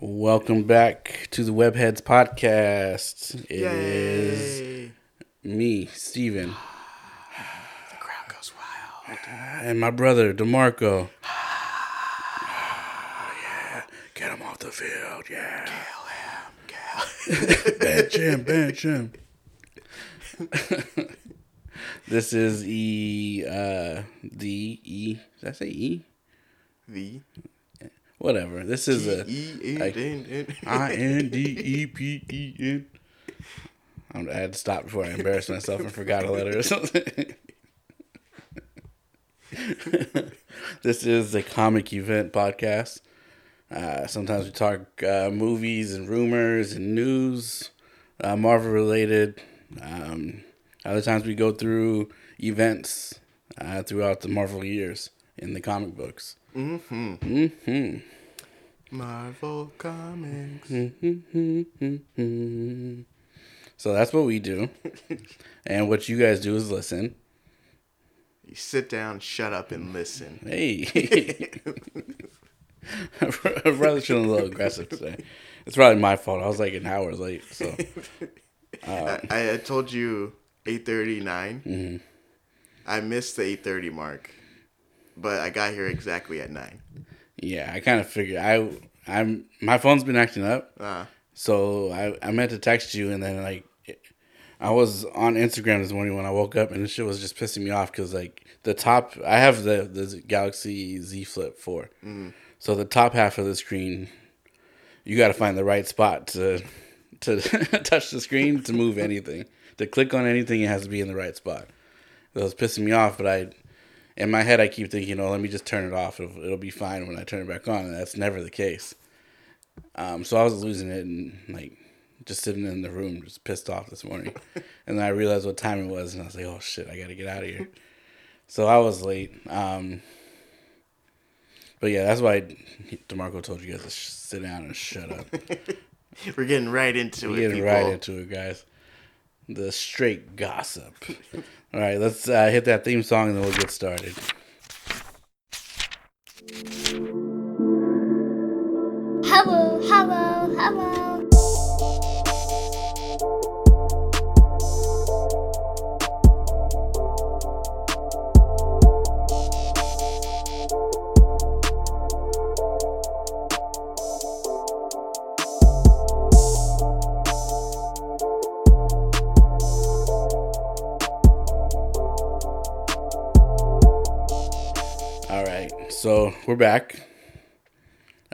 Welcome back to the Webheads podcast. It is me, Steven, The crowd goes wild. and my brother, DeMarco. yeah, get him off the field, yeah. Kill him! Kill him! Bench him, bench him. this is E, uh, the E, did I say E? The Whatever. This is a I N D E P E N. I'm- I had to stop before I embarrassed myself and forgot a letter or something. this is a comic event podcast. Uh, sometimes we talk uh, movies and rumors and news, uh, Marvel related. Um, other times we go through events uh, throughout the Marvel years in the comic books. Mm-hmm. Mm-hmm. Marvel Comics. So that's what we do. and what you guys do is listen. You sit down, shut up, and listen. Hey. I'm rather feeling a little aggressive today. It's probably my fault. I was like an hour late. So I, I told you eight thirty nine. Mm-hmm. I missed the eight thirty mark, but I got here exactly at nine. yeah, I kind of figured I I'm my phone's been acting up. Uh, So I, I meant to text you and then like I was on Instagram this morning when I woke up and this shit was just pissing me off because like the top I have the the Galaxy Z Flip 4 so the top half of the screen you got to find the right spot to to touch the screen to move anything to click on anything it has to be in the right spot. It was pissing me off, but I in my head I keep thinking, oh, let me just turn it off. It'll, it'll be fine when I turn it back on, and that's never the case. Um, so I was losing it and like just sitting in the room, just pissed off this morning. and then I realized what time it was, and I was like, "Oh shit, I gotta get out of here." So I was late. Um, but yeah, that's why Demarco told you guys to sh- sit down and shut up. we're getting right into it. We're it. getting people. right into it, guys. The straight gossip. All right, let's uh, hit that theme song and then we'll get started. We're back.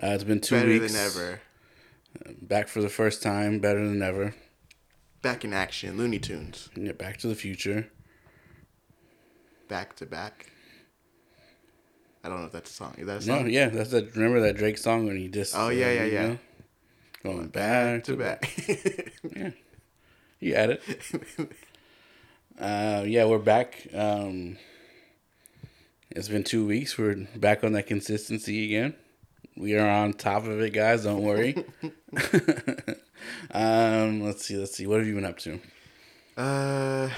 Uh, it's been two Better weeks. than ever. Back for the first time, better than ever. Back in action. Looney Tunes. Yeah, back to the future. Back to back. I don't know if that's a song. Is that a No, song? yeah, that's that. Remember that Drake song when he just. Oh, yeah, yeah, yeah. Going back to back. Yeah. You had it. uh, yeah, we're back. Um, it's been two weeks. We're back on that consistency again. We are on top of it, guys. Don't worry. um, let's see. Let's see. What have you been up to? uh,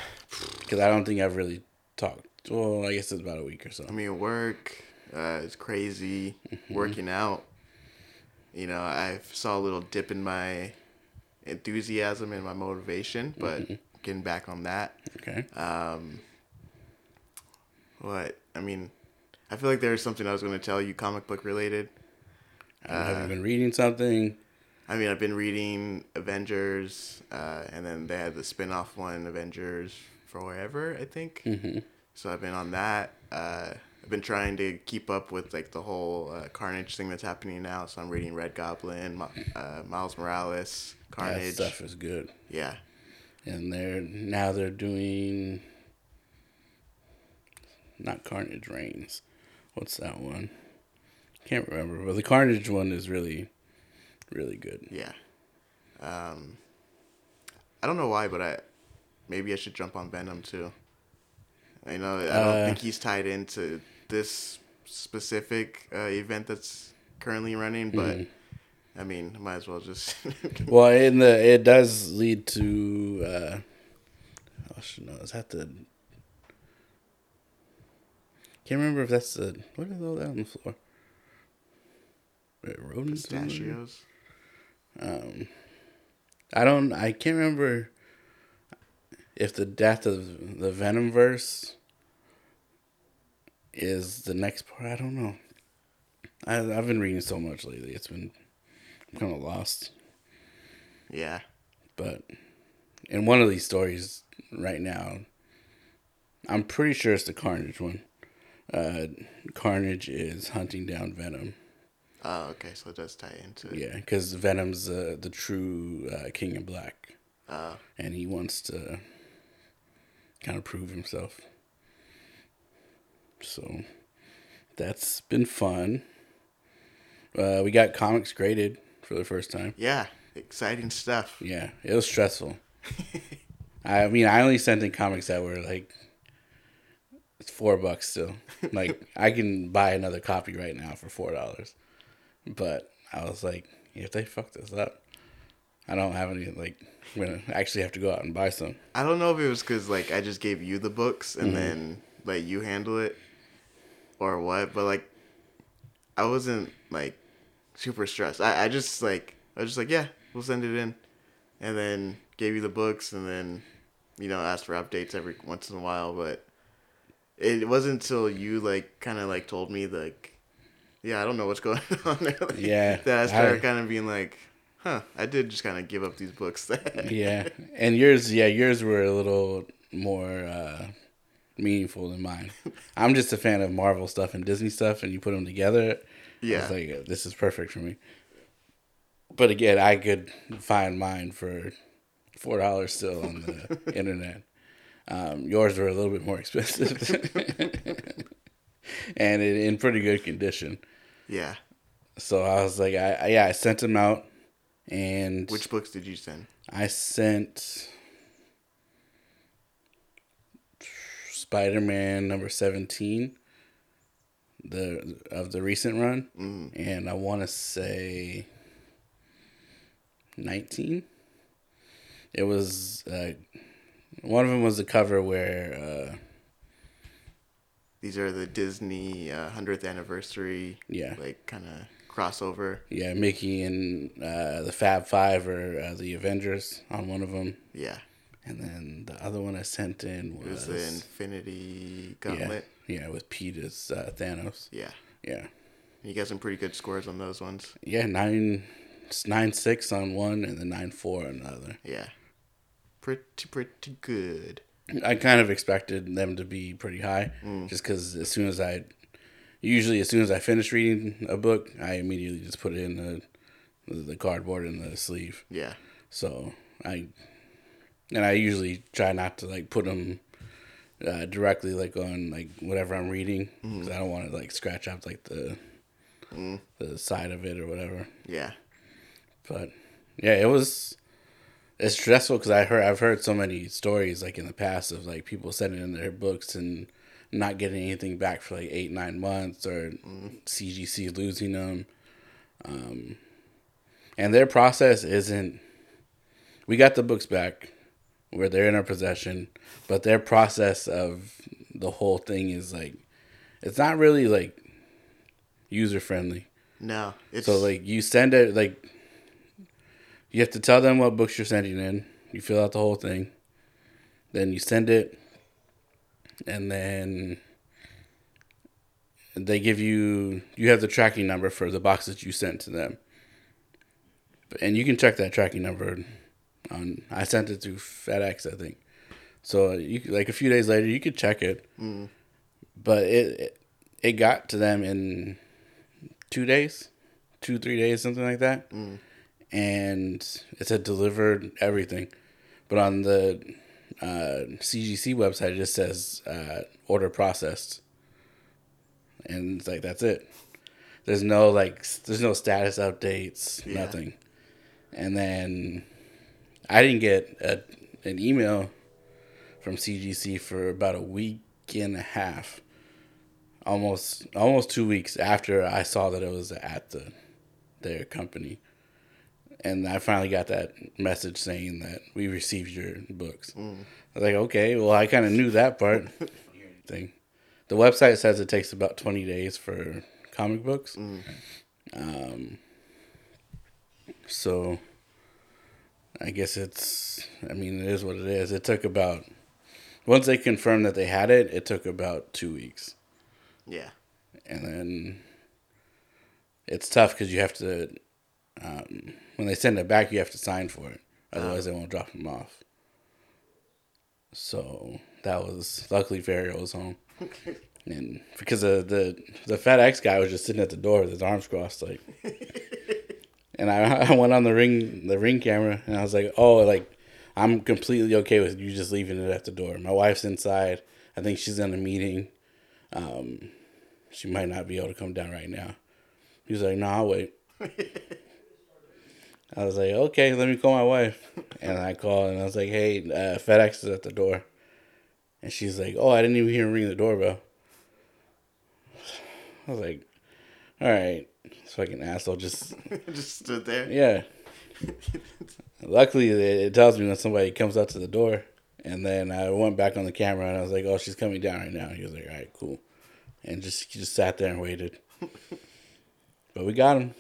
Because I don't think I've really talked. Well, I guess it's about a week or so. I mean, work uh, is crazy. Mm-hmm. Working out, you know, I saw a little dip in my enthusiasm and my motivation, but Mm-hmm. getting back on that. Okay. Um, what I mean, I feel like there was something I was going to tell you, comic book related. You have you been reading something? I mean, I've been reading Avengers, uh, and then they had the spin off one, Avengers Forever, I think. Mm-hmm. So I've been on that. Uh, I've been trying to keep up with like the whole uh, Carnage thing that's happening now. So I'm reading Red Goblin, uh, Miles Morales, That Carnage. stuff is good. Yeah, and they're now they're doing not Carnage Reigns. What's that one? Can't remember, but the Carnage one is really, really good. yeah. Um, I don't know why, but I maybe I should jump on Venom too. I know I don't Uh, think he's tied into this specific uh, event that's currently running, but Mhm. I mean, might as well just. Well, in the it does lead to. uh I should know. Is that the? Can't remember if that's the. What is all that on the floor? Wait, rodents. Pistachios. Um, I don't. I can't remember if the death of the Venom verse is the next part. I don't know. I, I've been reading so much lately. It's been I'm kind of lost. Yeah. But in one of these stories right now, I'm pretty sure it's the Carnage one. Uh, Carnage is hunting down Venom. Oh, okay. So it does tie into it. Yeah, because Venom's uh, the true uh, King in Black, Oh, and he wants to kind of prove himself. So that's been fun. Uh, we got comics graded for the first time. yeah. Exciting stuff. Yeah, it was stressful. I mean, I only sent in comics that were like it's four bucks still. Like I can buy another copy right now for four dollars, but I was like, if they fuck this up, I don't have any. Like, I'm gonna actually have to go out and buy some. I don't know if it was because like I just gave you the books and mm-hmm. then let you handle it, or what. But like, I wasn't like super stressed. I, I just like I was just like yeah, we'll send it in, and then gave you the books and then you know asked for updates every once in a while. But it wasn't until you like kind of like told me like yeah I don't know what's going on there. like, Yeah, that I started kind of being like huh I did just kind of give up these books. Yeah, and yours, yeah, yours were a little more uh, meaningful than mine. I'm just a fan of Marvel stuff and Disney stuff, and you put them together. Yeah. like, uh, this is perfect for me. But again, I could find mine for four dollars still on the internet. Um, yours were a little bit more expensive, and it, in pretty good condition. yeah. So I was like, I, I yeah, I sent them out, and Which books did you send? I sent Spider Man number seventeen, the of the recent run, Mm. and I want to say nineteen. It was uh, one of them was the cover where uh, These are the Disney uh, hundredth anniversary. Yeah. Like kind of crossover. yeah Mickey and uh, the Fab Five or uh, the Avengers on one of them, Yeah. and then the other one I sent in was was, the Infinity Gauntlet. yeah with Peter's uh, Thanos. Yeah. Yeah. You got some pretty good scores on those ones. Yeah, nine, nine six on one and then nine four on the other. Yeah. Pretty pretty good. I kind of expected them to be pretty high, Mm. just because as soon as I, usually as soon as I finish reading a book, I immediately just put it in the, the cardboard in the sleeve. Yeah. So I, and I usually try not to like put them uh, directly like on like whatever I'm reading because I don't want to like scratch up like the, the side of it or whatever. Yeah. but yeah, it was it's stressful because I heard I've heard so many stories like in the past of like people sending in their books and not getting anything back for like eight nine months or CGC losing them, um, and their process isn't. We got the books back, where they're in our possession, but their process of the whole thing is like, it's not really like user friendly. No. It's So like you send it like you have to tell them what books you're sending in. You fill out the whole thing. Then you send it and then they give you you have the tracking number for the box that you sent to them. And you can check that tracking number on I sent it through FedEx, I think. So you like a few days later you could check it. Mm. But it, it it got to them in two days, two three days, something like that, mm. And it said delivered everything, but on the uh, CGC website it just says uh, order processed, and it's like that's it. There's no like there's no status updates, Yeah. nothing, and then I didn't get a, an email from CGC for about a week and a half. Almost almost two weeks after I saw that it was at the their company, and I finally got that message saying that we received your books. I was like, okay, well, I kind of knew that part. Thing, the website says it takes about twenty days for comic books. Um, So I guess it's. I mean, it is what it is. It took about once they confirmed that they had it. It took about two weeks, Yeah. and then it's tough because you have to. Um, when they send it back, you have to sign for it. Otherwise, they won't drop them off. So that was luckily Ferrier was home, and because the the the FedEx guy was just sitting at the door with his arms crossed, like. And I, I went on the ring the ring camera and I was like, oh, like I'm completely okay with you just leaving it at the door. My wife's inside. I think she's in a meeting. Um, she might not be able to come down right now. He was like, no, I'll wait. I was like, okay, let me call my wife. And I called and I was like, hey, uh, FedEx is at the door. And she's like, oh, I didn't even hear him ring the doorbell. I was like, all right, this fucking asshole just Just stood there. yeah. Luckily, it it tells me when somebody comes out to the door, and then I went back on the camera and I was like, "Oh, she's coming down right now." He was like, "All right, cool," and just just sat there and waited. but we got him.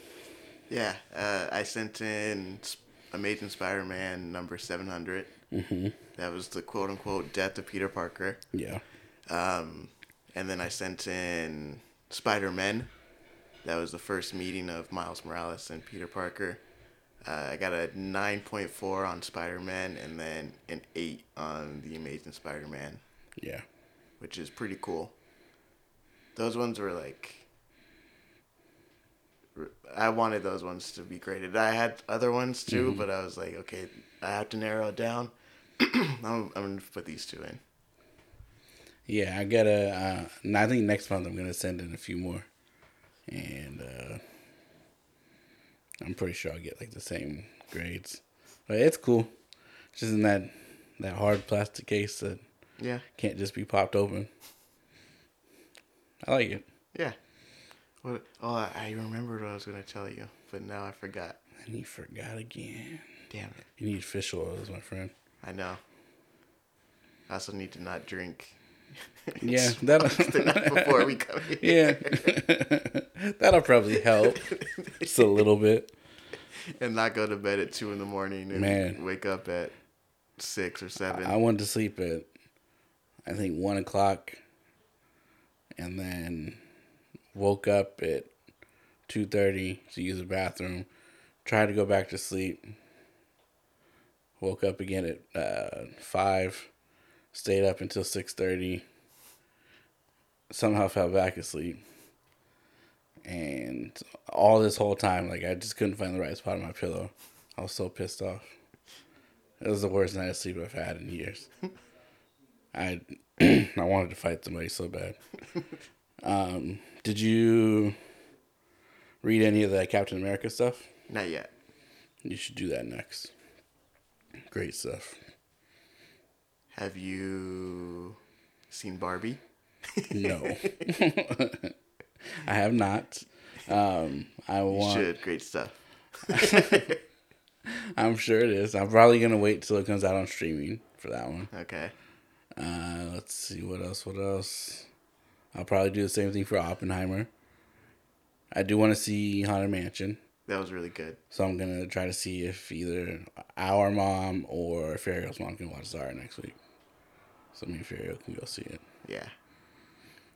Yeah. Uh, I sent in Amazing Spider-Man number seven Mm-hmm. That was the quote unquote death of Peter Parker. Yeah, Um, and then I sent in Spider Man. That was the first meeting of Miles Morales and Peter Parker. Uh, I got a 9.4 on Spider Man and then an 8 on The Amazing Spider Man, yeah, which is pretty cool. Those ones were like. I wanted those ones to be graded. I had other ones too, but I was like, okay, I have to narrow it down. I'm, I'm going to put these two in. yeah. I gotta. Uh, I think next month I'm gonna send in a few more, and uh, I'm pretty sure I'll get like the same grades. But it's cool. It's just in that that hard plastic case that Yeah. can't just be popped open. I like it. Yeah. What? Oh, I remembered what I was gonna tell you, but now I forgot. And he forgot again. Damn it! You need fish oils, my friend. I know. I also need to not drink. Yeah, that'll before we come here. yeah, that'll probably help just a little bit. and not go to bed at two in the morning and Man. wake up at six or seven. I went to sleep at I think one o'clock, and then woke up at two thirty to use the bathroom. Tried to go back to sleep. Woke up again at uh, five. Stayed up until six thirty. Somehow fell back asleep. And all this whole time, like I just couldn't find the right spot on my pillow. I was so pissed off. It was the worst night of sleep I've had in years. I I wanted to fight somebody so bad. Um, did you read any of the Captain America stuff? Not yet. You should do that next. Great stuff. Have you seen Barbie? No, I have not. Um, I You want. should. Great stuff. I'm sure it is. I'm probably gonna wait till it comes out on streaming for that one. Okay. Uh, let's see what else. What else? I'll probably do the same thing for Oppenheimer. I do want to see Haunted Mansion, That was really good. so I'm gonna try to see if either our mom or Ferrio's mom can watch Zara next week. So me and Ferio can go see it. Yeah.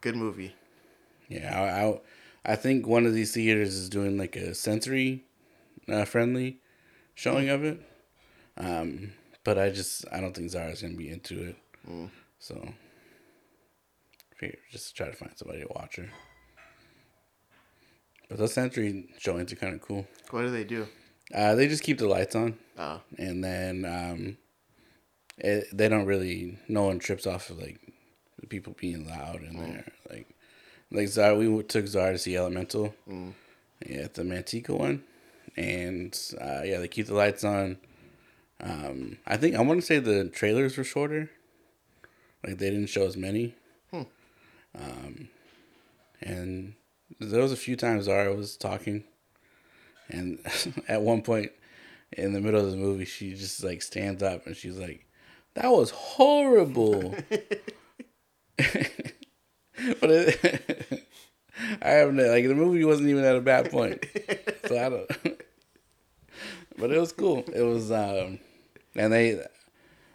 Good movie. Yeah, I, I, I think one of these theaters is doing like a sensory uh, friendly showing of it. Um, but I just I don't think Zara's gonna be into it. So figure just try to find somebody to watch her. But those sensory showings are kind of cool. What do they do? Uh, they just keep the lights on, Oh, and then um, it, they don't really. No one trips off of like the people being loud in there. Like, like Zara, we took Zara to see Elemental, yeah, at the Manteca one, and uh, yeah, they keep the lights on. Um, I think I want to say the trailers were shorter, like they didn't show as many. Um, and there was a few times Zara was talking, and at one point in the middle of the movie, she just like stands up and she's like, "That was horrible." but it, I have no like the movie wasn't even at a bad point, so I don't. but it was cool. It was, um, and they,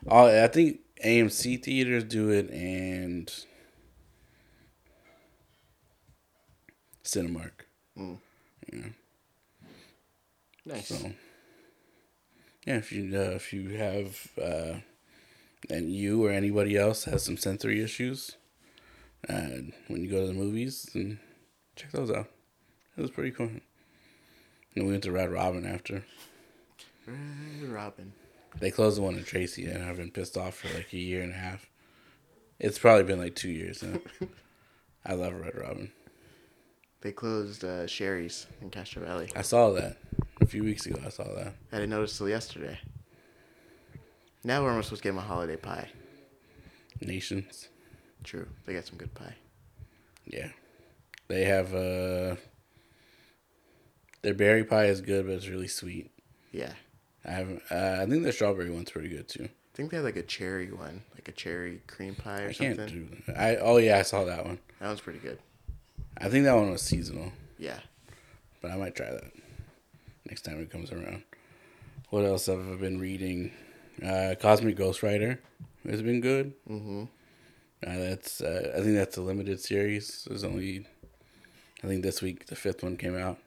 all I think AMC theaters do it and Cinemark. yeah. Nice. So, yeah, if you uh, if you have uh, and you or anybody else has some sensory issues, uh, when you go to the movies, then check those out. It was pretty cool. And we went to Red Robin after. Red Robin. They closed the one in Tracy, and I've been pissed off for like a year and a half. It's probably been like two years now. I love Red Robin. They closed uh, Shari's in Castro Valley. I saw that a few weeks ago. I saw that. I didn't notice till yesterday. Now we're almost supposed to get my holiday pie? Nations. True, they got some good pie. Yeah. They have uh their berry pie is good, but it's really sweet. Yeah, I haven't. Uh, I think the strawberry one's pretty good too. I think they have like a cherry one, like a cherry cream pie or I something. can't do. I oh yeah, I saw that one. That one's pretty good. I think that one was seasonal, Yeah. but I might try that next time it comes around. What else have I been reading? Uh, Cosmic Ghost Rider has been good. Mm-hmm. Uh, that's uh, I think that's a limited series. There's only, I think this week the fifth one came out.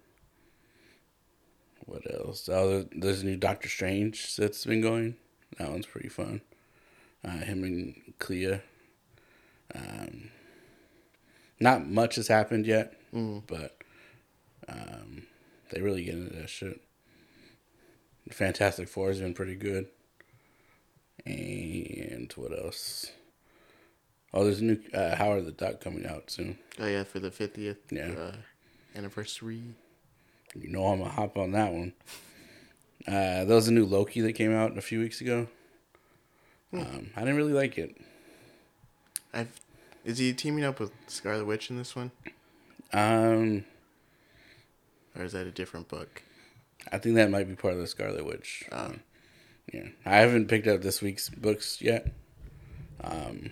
What else? Oh, there's a new Doctor Strange that's been going. That one's pretty fun. Uh, him and Clea. Um, not much has happened yet, Mm. but um, they really get into that shit. Fantastic Four has been pretty good. And what else? Oh, there's a new uh, Howard the Duck coming out soon. Oh yeah, for the fiftieth Yeah. uh, anniversary. You know I'm gonna hop on that one. Uh, there was a new Loki that came out a few weeks ago. Um, I didn't really like it. I've is he teaming up with Scarlet Witch in this one, Um, or is that a different book? I think that might be part of the Scarlet Witch. Oh. Um, yeah, I haven't picked up this week's books yet. Um,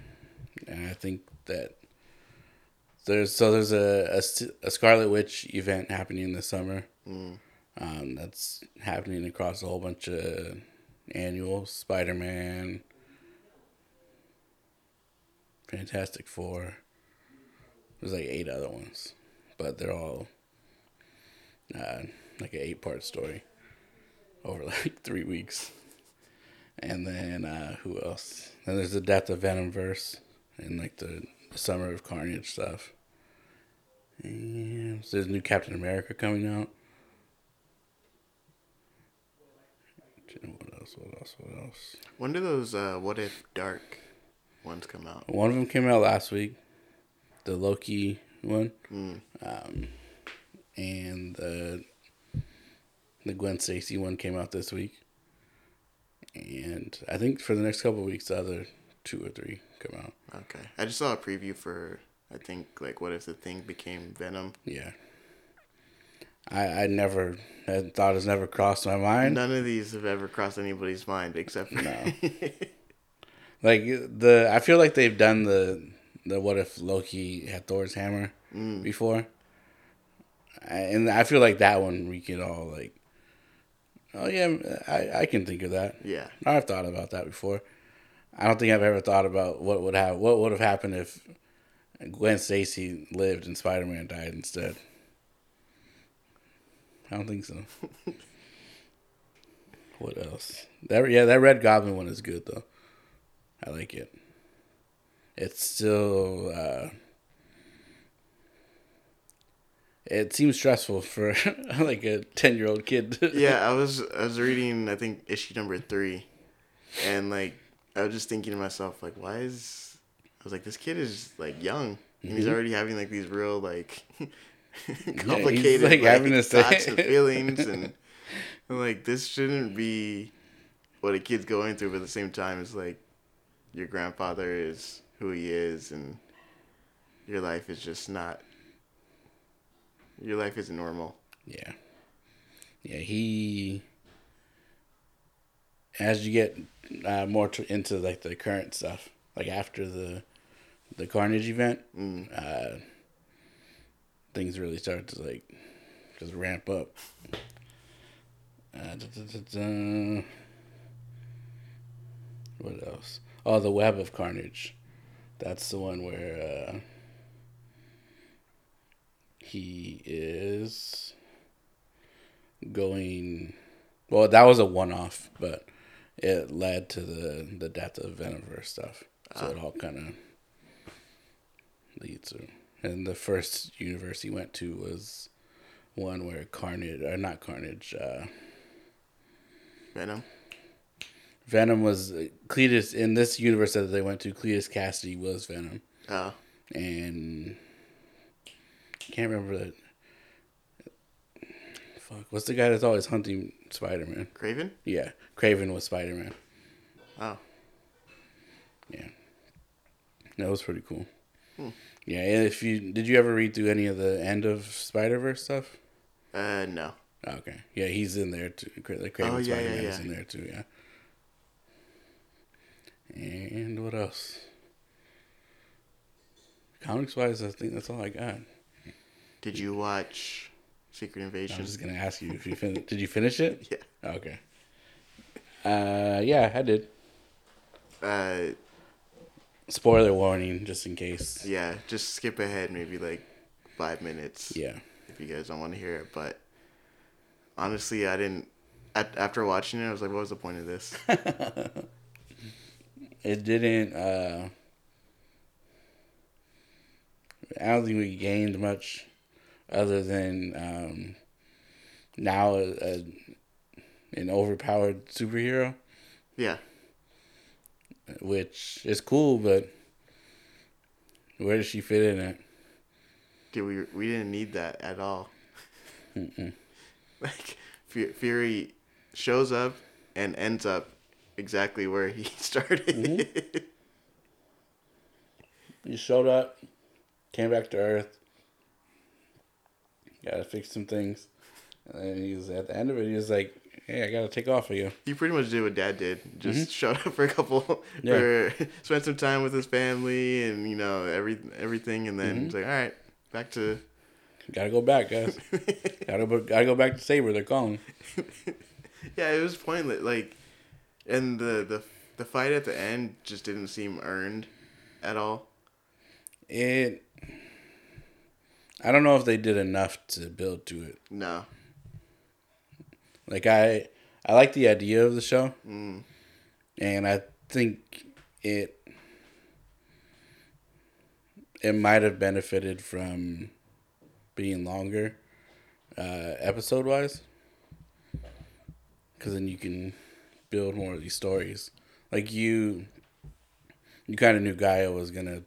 and I think that there's so there's a a Scarlet Witch event happening this summer. Mm. Um, that's happening across a whole bunch of annuals. Spider Man, Fantastic Four. There's like eight other ones, but they're all uh, like an eight part story over like three weeks. And then uh, who else? Then there's the Death of Venom verse and like the, Summer of Carnage stuff. And there's new Captain America coming out. What else? What else? What else? When do those uh, What If Dark ones come out? One of them came out last week, the Loki one, Mm. um, and the the Gwen Stacy one came out this week. And I think for the next couple of weeks, the other two or three come out. Okay, I just saw a preview for I think like What If the Thing became Venom. Yeah. I I never that thought has never crossed my mind. None of these have ever crossed anybody's mind except for No. Like the I feel like they've done the the what if Loki had Thor's hammer Mm. before. And I feel like that one we could all like Oh yeah, I, I can think of that. yeah. I've thought about that before. I don't think I've ever thought about what would have what would have happened if Gwen Stacy lived and Spider Man died instead. I don't think so. what else? That yeah, that Red Goblin one is good though. I like it. It's still uh it seems stressful for like a ten year old kid. yeah, I was I was reading I think issue number three, and like I was just thinking to myself like, why is I was like this kid is like young and he's Mhm. already having like these real like complicated like, like, having say- thoughts and feelings and I'm like this shouldn't be what a kid's going through, but at the same time it's like your grandfather is who he is and your life is just not your life isn't normal. Yeah. Yeah, he. As you get uh, more to, into like the current stuff, like after the the Carnage event, Mm. uh, things really start to like just ramp up. Uh, da, da, da, da. What else? Oh, the Web of Carnage. That's the one where uh, he is going. Well, that was a one-off, but it led to the the death of Venomverse stuff. So it all kind of leads to. And the first universe he went to was one where Carnage, or not Carnage, uh, Venom. Venom was Cletus in this universe that they went to. Cletus Kasady was Venom, Oh, and can't remember that. Fuck, what's the guy that's always hunting Spider Man? Kraven. Yeah, Kraven was Spider Man. Oh, Yeah, that was pretty cool. Yeah, and if you did you ever read through any of the end of Spider Verse stuff? uh, no. Okay, yeah, he's in there too. The Kraven Oh, yeah, Spider Man yeah, is in there too. Yeah. And what else? Comics wise, I think that's all I got. Did you watch Secret Invasion? I was just gonna ask you if you fin- did you finish it? Yeah. Okay. Uh, yeah, I did. Uh, Spoiler warning, just in case. yeah. Just skip ahead, maybe like five minutes. Yeah. if you guys don't want to hear it. But honestly, I didn't. At, after watching it, I was like, "What was the point of this?" It didn't. uh I don't think we gained much, other than um now a, a, an overpowered superhero, yeah, which is cool, but where does she fit in it? dude, we we didn't need that at all. like Fury shows up and ends up exactly where he started. Mm-hmm. He showed up, came back to Earth, gotta fix some things, and then he was at the end of it. He was like, "Hey, I gotta take off of you." he pretty much did what Dad did. Just mm-hmm. showed up for a couple, Yeah. for spent some time with his family and you know every everything, and then mm-hmm. he's like, "All right, back to." Gotta go back, guys. gotta go- gotta go back to Saber. They're calling. Yeah, it was pointless. Like, and the the the fight at the end just didn't seem earned at all. It. I don't know if they did enough to build to it. No. Like I, I like the idea of the show, Mm. and I think it. It might have benefited from being longer, uh, episode wise. Because then you can build more of these stories. Like you, you kind of knew G'iah was gonna,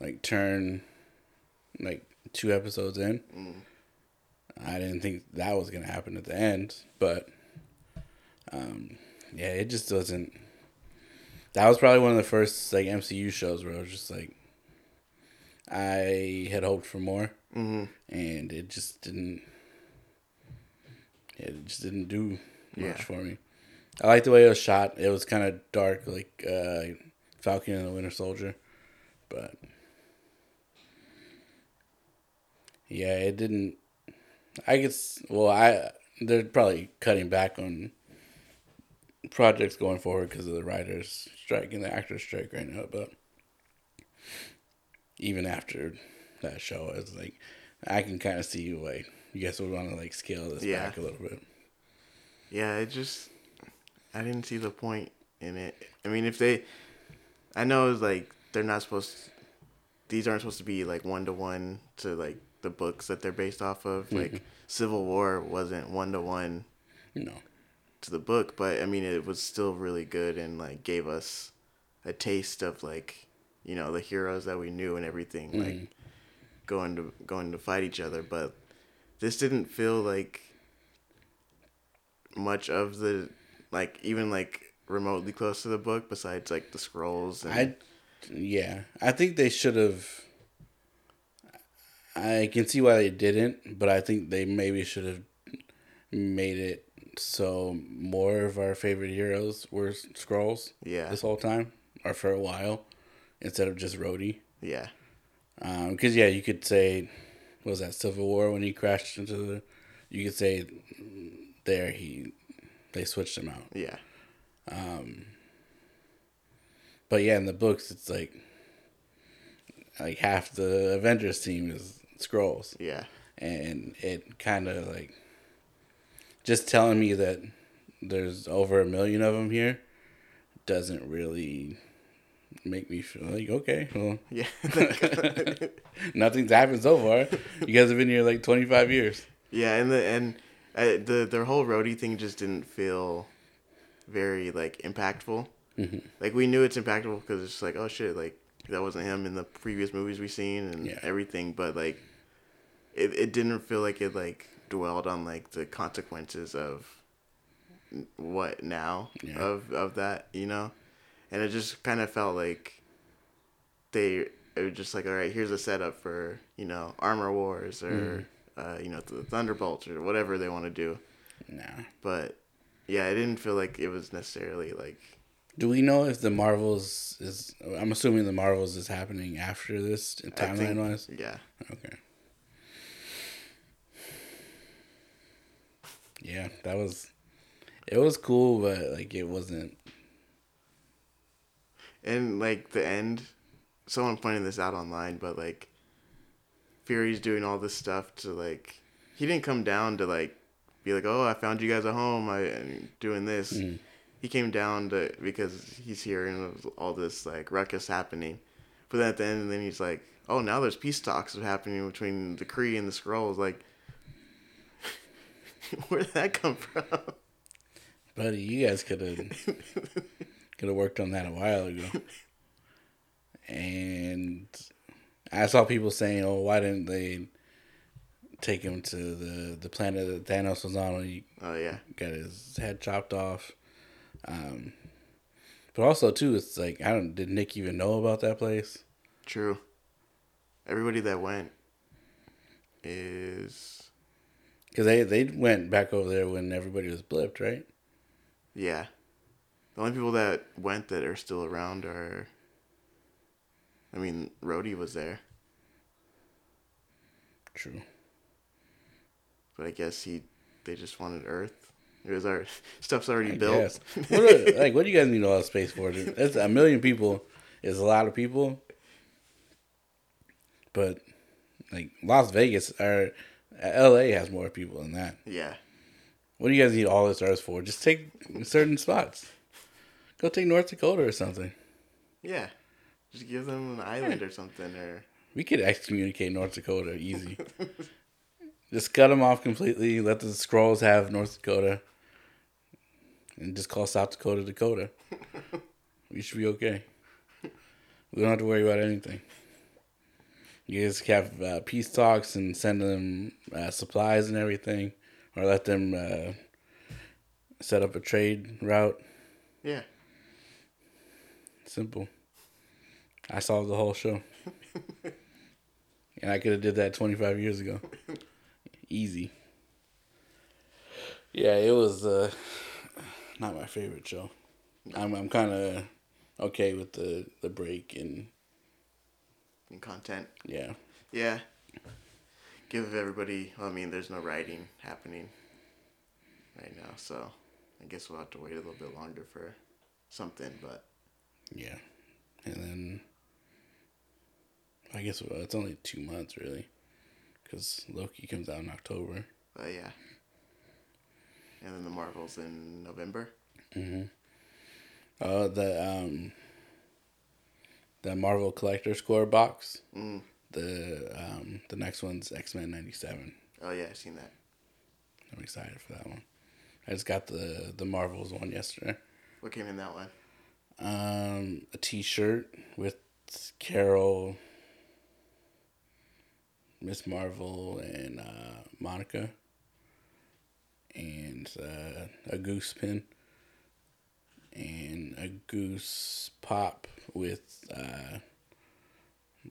like turn, like two episodes in. I didn't think that was gonna happen at the end, but um, yeah, it just doesn't. That was probably one of the first like MCU shows where I was just like, I had hoped for more, hmm and it just didn't. It just didn't do much Yeah. for me. I like the way it was shot. It was kind of dark, like uh, Falcon and the Winter Soldier, but yeah, it didn't. I guess. Well, I they're probably cutting back on projects going forward because of the writers' strike and the actors' strike right now. But even after that show, it's like I can kind of see why you guys would want to like scale this Yeah. back a little bit. Yeah, it just I didn't see the point in it. I mean, if they, I know it's like they're not supposed. these aren't supposed to be like one to one to like the books that they're based off of. Mm-hmm. Like Civil War wasn't one to one No. to the book, but I mean it was still really good and like gave us a taste of like you know the heroes that we knew and everything like mm-hmm. going to going to fight each other. But this didn't feel like much of the like even like remotely close to the book besides like the Skrulls and I, yeah, I think they should have. I can see why they didn't, but I think they maybe should have made it so more of our favorite heroes were Skrulls. Yeah. this whole time or for a while, instead of just Rhodey. yeah um, Because yeah, you could say, what was that Civil War when he crashed into the? You could say there he they switched them out. Yeah. Um, but yeah, in the books, it's like like half the Avengers team is Skrulls, Yeah. and it kind of like just telling me that there's over a million of them here doesn't really make me feel like okay, well, Yeah. Uh, nothing's happened so far. You guys have been here like 25 years. yeah, and the and uh, the their whole Rhodey thing just didn't feel very like impactful. Like we knew it's impactful because it's like oh shit, like that wasn't him in the previous movies we've seen and Yeah. everything, but like it it didn't feel like it like dwelled on like the consequences of what now Yeah. of of that you know, and it just kind of felt like they it was just like all right here's a setup for you know armor wars or uh, you know the thunderbolts or whatever they want to do Nah. but yeah I didn't feel like it was necessarily like Do we know if the Marvels is? I'm assuming the Marvels is happening after this timeline wise. yeah Okay. Yeah, that was. It was cool, but like it wasn't. and like the end someone pointed this out online but like fury's doing all this stuff to like he didn't come down to like be like oh i found you guys at home i am doing this. Mm-hmm. He came down to because he's hearing all this like ruckus happening. But then at the end and then he's like oh now there's peace talks happening between the kree and the Skrulls like where did that come from? Buddy, you guys could have could have worked on that a while ago. And I saw people saying, "Oh, why didn't they take him to the the planet that Thanos was on when he oh yeah got his head chopped off?" Um, but also too, it's like I don't. Did Nick even know about that place? True. Everybody that went is Because they they went back over there when everybody was blipped, right? yeah. The only people that went that are still around are I mean, Rhodey was there, True. but I guess he they just wanted Earth. It was our stuff's already I built. What are, like, what do you guys need all that space for? That's a million people is a lot of people, but like Las Vegas or L.A. has more people than that. yeah. What do you guys need all this Earth for? Just take certain spots. Go take North Dakota or something. Yeah. Just give them an island or something or We could excommunicate North Dakota easy. just cut them off completely. Let the Skrulls have North Dakota, and just call South Dakota Dakota. we should be okay. We don't have to worry about anything. You just have uh, peace talks and send them uh, supplies and everything, or let them uh, set up a trade route. yeah. Simple. I saw the whole show. and I could have did that 25 years ago. Easy. Yeah, it was uh, not my favorite show. I'm I'm kind of okay with the the break and And content. yeah. Yeah. Give everybody well, I mean, there's no writing happening right now, so I guess we'll have to wait a little bit longer for something, but Yeah. And then I guess well, it's only 2 months really cuz Loki comes out in October. But yeah. And then the Marvels in November. Uh, the um, the Marvel Collector Score box. Mm. The um, the next one's X Men '97. Oh yeah, I've seen that. I'm excited for that one. I just got the the Marvels one yesterday. What came in that one? Um, a T-shirt with Carol, Miss Marvel, and uh, Monica, and uh, a goose pin, and a goose pop with uh,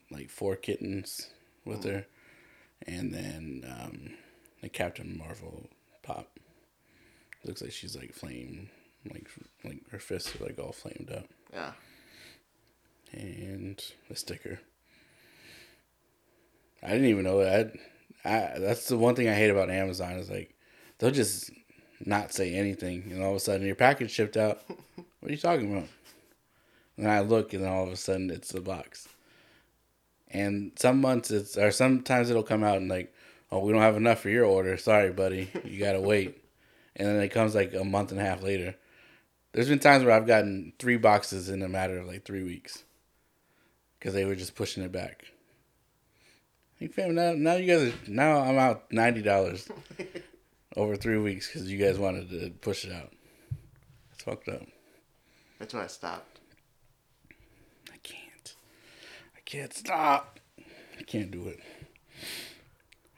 like four kittens with her, and then um, a Captain Marvel pop. Looks like she's like flame, like like her fists are like all flamed up Yeah. and a sticker. I didn't even know that. I, that's the one thing I hate about Amazon is like they'll just not say anything, and all of a sudden your package shipped out. what are you talking about? And I look, and then all of a sudden it's the box. And some months it's, or sometimes it'll come out and like, oh, we don't have enough for your order. Sorry, buddy, you gotta wait. And then it comes like a month and a half later. There's been times where I've gotten three boxes in a matter of like three weeks because they were just pushing it back. Hey fam, now now you guys are now I'm out ninety dollars over three weeks because you guys wanted to push it out. It's fucked up. That's why I stopped. I can't. I can't stop. I can't do it.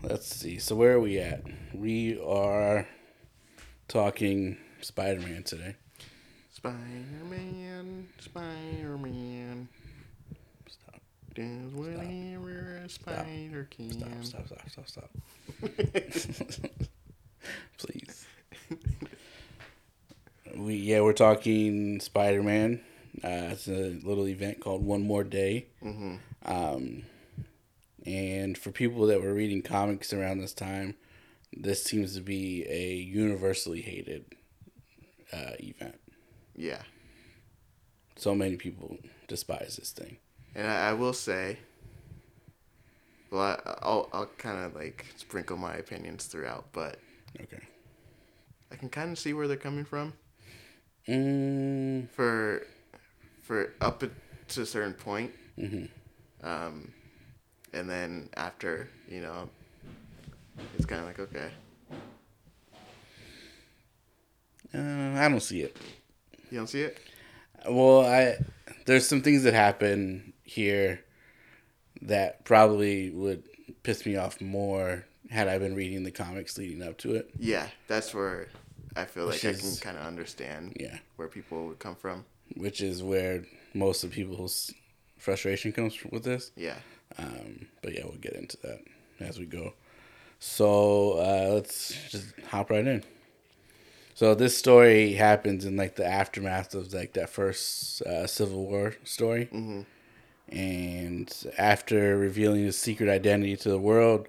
Let's see. So where are we at? We are talking Spider Man today. Spider Man, Spider Man. Does whatever a spider can. Stop. Stop. Stop. Stop. Stop. Please. We yeah we're talking Spider Man. Uh, it's a little event called One More Day. Mm-hmm. Um, and for people that were reading comics around this time, this seems to be a universally hated uh, event. Yeah. So many people despise this thing. And I, I will say, well, I, I'll, I'll kind of like sprinkle my opinions throughout, but Okay. I can kind of see where they're coming from. Mm, For, for up to a certain point, hmm um, and then after, you know, it's kind of like okay, uh, I don't see it. you don't see it. Well, I there's some things that happen here that probably would piss me off more had I been reading the comics leading up to it. Yeah, that's where I feel like Which I can kind of understand Yeah, where people would come from. which is where most of people's frustration comes f- with this. Yeah. Um, but yeah, we'll get into that as we go. So uh, let's just hop right in. So this story happens in like the aftermath of like that first uh, Civil War story, hmm and after revealing his secret identity to the world,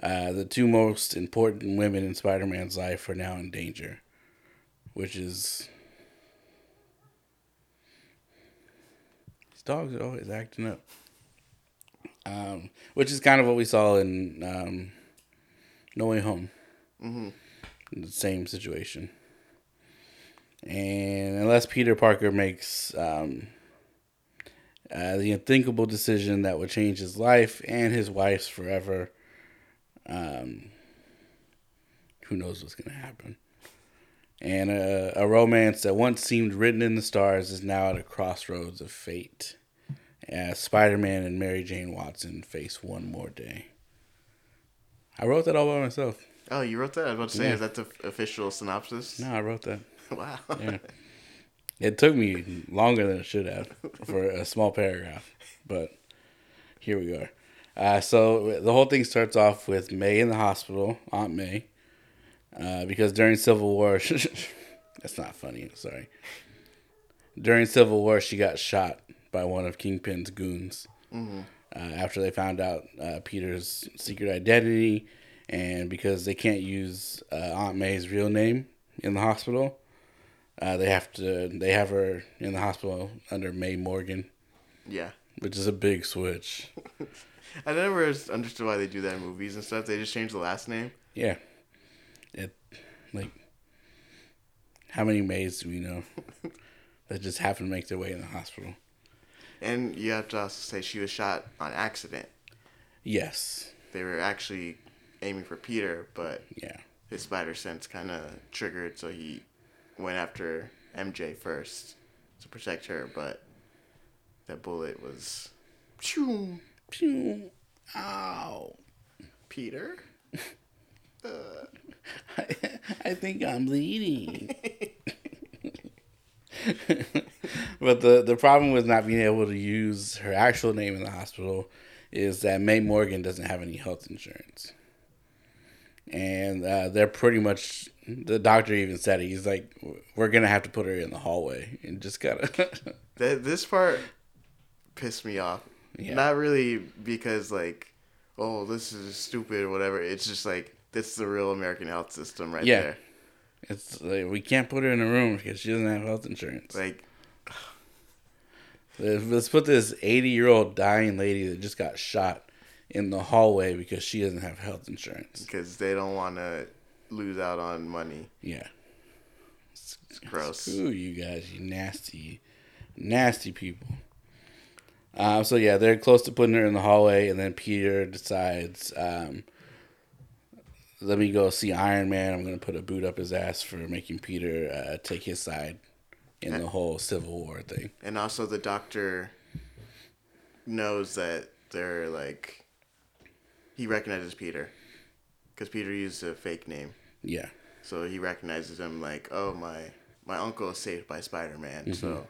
uh, the two most important women in Spider-Man's life are now in danger, which is. These dogs are always acting up. Um, which is kind of what we saw in um, No Way Home. hmm The same situation. And unless Peter Parker makes um, uh, the unthinkable decision that would change his life and his wife's forever, um, who knows what's going to happen. And a, a romance that once seemed written in the stars is now at a crossroads of fate as Spider Man and Mary Jane Watson face one more day. I wrote that all by myself. Oh, you wrote that? I was about to say, Yeah. is that the official synopsis? No, I wrote that. wow. Yeah. It took me longer than it should have for a small paragraph, but here we are. Uh, so the whole thing starts off with May in the hospital, Aunt May, uh, because during Civil War, that's not funny. Sorry. During Civil War, she got shot by one of Kingpin's goons hmm uh, after they found out uh, Peter's secret identity, and because they can't use uh, Aunt May's real name in the hospital, uh, they have to they have her in the hospital under May Morgan, Yeah. which is a big switch. I never understood why they do that in movies and stuff. They just change the last name. Yeah, it like how many Mays do we know that just happen to make their way in the hospital? And you have to also say she was shot on accident. Yes, They were actually aiming for Peter, but yeah, his spider sense kind of triggered, so he went after MJ first to protect her, but that bullet was. Pew, Pew. Ow. Peter? Uh, I think I'm bleeding. but the the problem with not being able to use her actual name in the hospital is that May Morgan doesn't have any health insurance, and uh, they're pretty much the doctor even said it. He's like, "We're gonna have to put her in the hallway and just gotta." That this part pissed me off. Yeah. Not really because like, oh, this is stupid or whatever. It's just like this is the real American health system right Yeah. there. It's like we can't put her in a room because she doesn't have health insurance. Like, Let's put this 80 year old dying lady that just got shot in the hallway because she doesn't have health insurance. because they don't want to lose out on money. Yeah. It's gross. Screw you guys, you nasty, nasty people. Um, so yeah, they're close to putting her in the hallway, and then Peter decides, um, "Let me go see Iron Man. I'm gonna put a boot up his ass for making Peter uh, take his side in the whole Civil War thing." And also, the doctor knows that they're like, he recognizes Peter because Peter used a fake name. Yeah, So he recognizes him like, oh my my uncle is saved by Spider Man. Mm-hmm. So,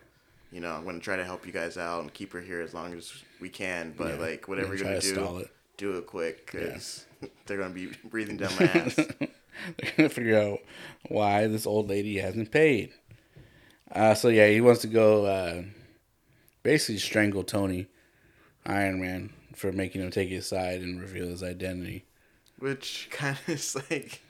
you know, I'm gonna try to help you guys out and keep her here as long as we can. But Yeah. like whatever Yeah, you're gonna do, it. do it quick because they're gonna be breathing down my ass. they're gonna figure out why this old lady hasn't paid. Uh, so yeah, he wants to go uh, basically strangle Tony, Iron Man, for making him take his side and reveal his identity. Which kind of is like,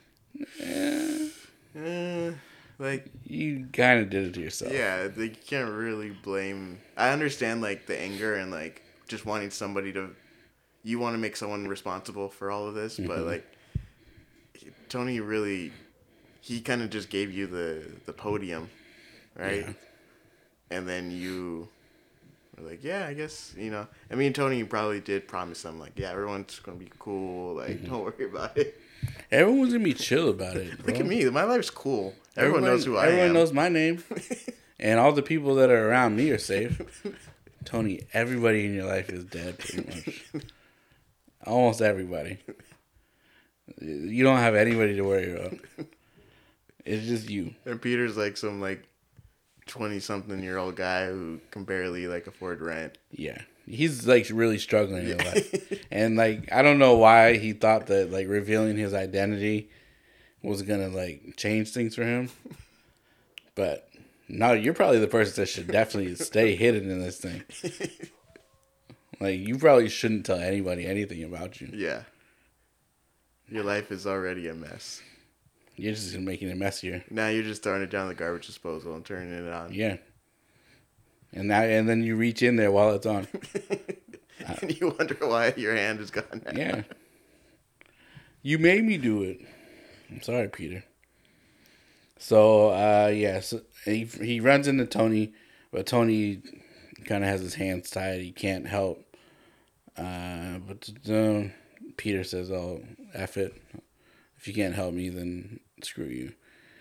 eh, like You kind of did it to yourself. yeah, they you can't really blame. I understand like the anger and like just wanting somebody to, you want to make someone responsible for all of this, but Mhm. like Tony really, he kind of just gave you the the podium, right? Yeah. And then you were like, yeah, I guess you know. I mean, Tony you probably did promise them like, yeah, everyone's gonna be cool. Like, Mm-hmm. don't worry about it. Everyone's gonna be chill about it. Look at me, my life's cool. Everyone, knows who I everyone am. Everyone knows my name, and all the people that are around me are safe. Tony, everybody in your life is dead, pretty much. Almost everybody. You don't have anybody to worry about. It's just you. And Peter's like some like twenty something year old guy who can barely like afford rent. Yeah. He's like really struggling in life. And like I don't know why he thought that like revealing his identity was gonna like change things for him. But no, you're probably the person that should definitely stay hidden in this thing. Like you probably shouldn't tell anybody anything about you. Yeah. Your life is already a mess. You're just making it messier. Now you're just throwing it down the garbage disposal and turning it on. Yeah. And now and then you reach in there while it's on. and you wonder why your hand is gone. now. Yeah. You made me do it. I'm sorry, Peter. So, uh, yeah, so he, he runs into Tony, but Tony kind of has his hands tied. He can't help. Uh, but um, Peter says, oh, F it. If you can't help me, then screw you.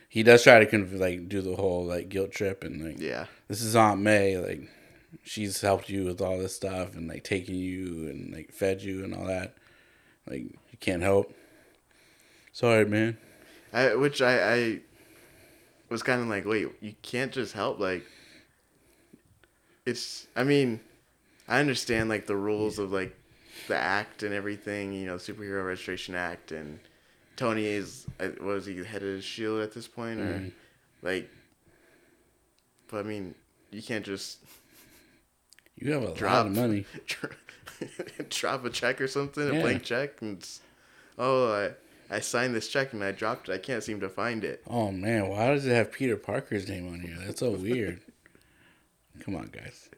He does try to conv- like do the whole like guilt trip and like Yeah. this is Aunt May. Like, she's helped you with all this stuff and like taking you and like fed you and all that. Like, you can't help. Sorry, man. I, which I, I was kind of like, wait, you can't just help. Like, it's, I mean, I understand like the rules of like the act and everything, you know, Superhero Registration Act. And Tony is, uh, was he head of Shield at this point? Or Mhm. like, but I mean, you can't just You have a lot of money. drop a check or something, a blank check, and oh, I, I signed this check and I dropped it. I can't seem to find it. Oh man, why does it have Peter Parker's name on here? That's so weird. Come on, guys.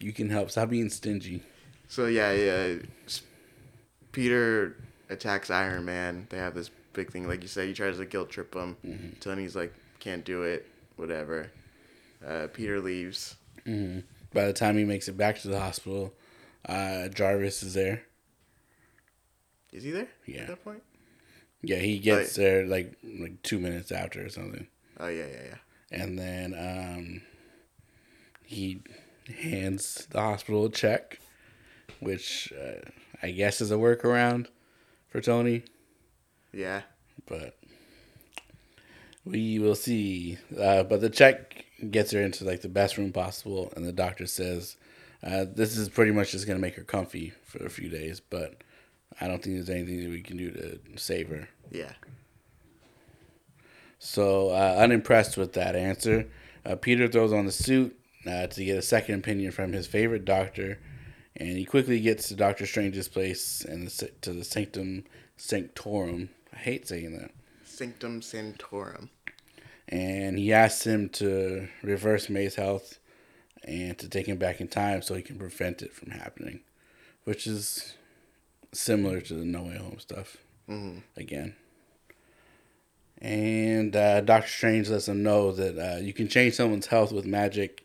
You can help. Stop being stingy. So yeah, yeah. Peter attacks Iron Man. They have this big thing, like you said. He tries to guilt trip him. Mm-hmm. Tony's like, "Can't do it." Whatever. Uh, Peter leaves. hmm By the time he makes it back to the hospital, uh, Jarvis is there. Is he there? Yeah. At that point. Yeah, he gets Right. there like like two minutes after or something, Oh yeah, yeah, yeah. and then um, he hands the hospital a check, which uh, I guess is a workaround for Tony. Yeah. but we will see. Uh, but the check gets her into like the best room possible, and the doctor says uh, this is pretty much just gonna make her comfy for a few days. But I don't think there's anything that we can do to save her. Yeah. So uh, unimpressed with that answer, uh, Peter throws on the suit uh, to get a second opinion from his favorite doctor, and he quickly gets to Doctor Strange's place and the, to the Sanctum Sanctorum. I hate saying that. Sanctum Sanctorum. and he asks him to reverse May's health and to take him back in time so he can prevent it from happening, which is similar to the No Way Home stuff. Again. And uh, Doctor Strange lets him know that uh, you can change someone's health with magic.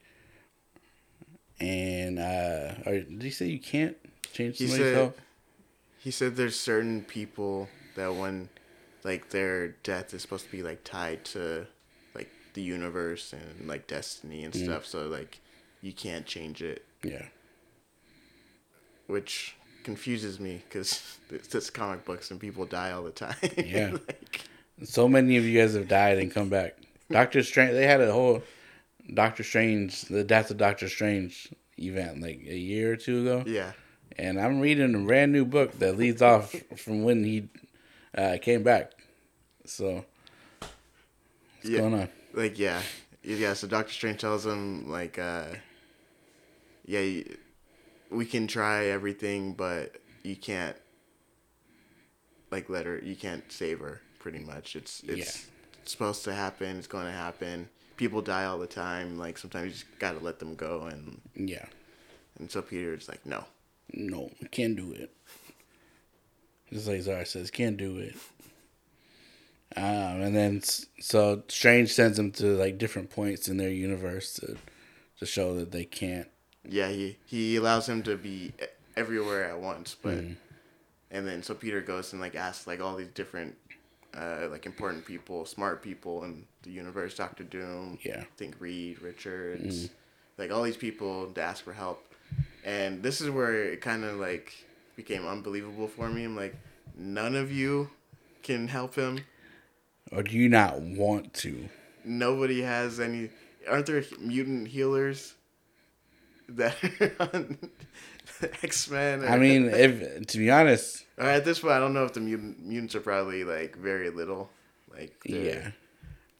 And uh, or did he say you can't change He somebody's said- health? He said there's certain people that when like their death is supposed to be like tied to like the universe and like destiny and stuff, so like you can't change it, Yeah. which confuses me because it's just comic books and people die all the time. Yeah. like, So many of you guys have died and come back. Doctor Strange, they had a whole Doctor Strange, the death of Doctor Strange event like a year or two ago. yeah. And I'm reading a brand new book that leads off from when he uh, came back. So, what's Yeah. going on? like yeah yeah so dr strange tells him like uh yeah you- we can try everything but you can't like let her you can't save her pretty much it's it's supposed to happen it's going to happen people die all the time like sometimes you just gotta let them go and Yeah. and so peter's like no No, can't do it. Just like Zara says, can't do it. Um, and then so Strange sends them to like different points in their universe to to show that they can't. yeah he he allows him to be everywhere at once but Mm. and then so peter goes and like asks like all these different uh like important people smart people in the universe dr doom Yeah. i think reed richards like all these people to ask for help and this is where it kind of like became unbelievable for me i'm like none of you can help him Or do you not want to? nobody has any aren't there mutant healers that are on x-men I mean, if to be honest, Or at this point, I don't know if the mutant, mutants are probably like very little, like yeah,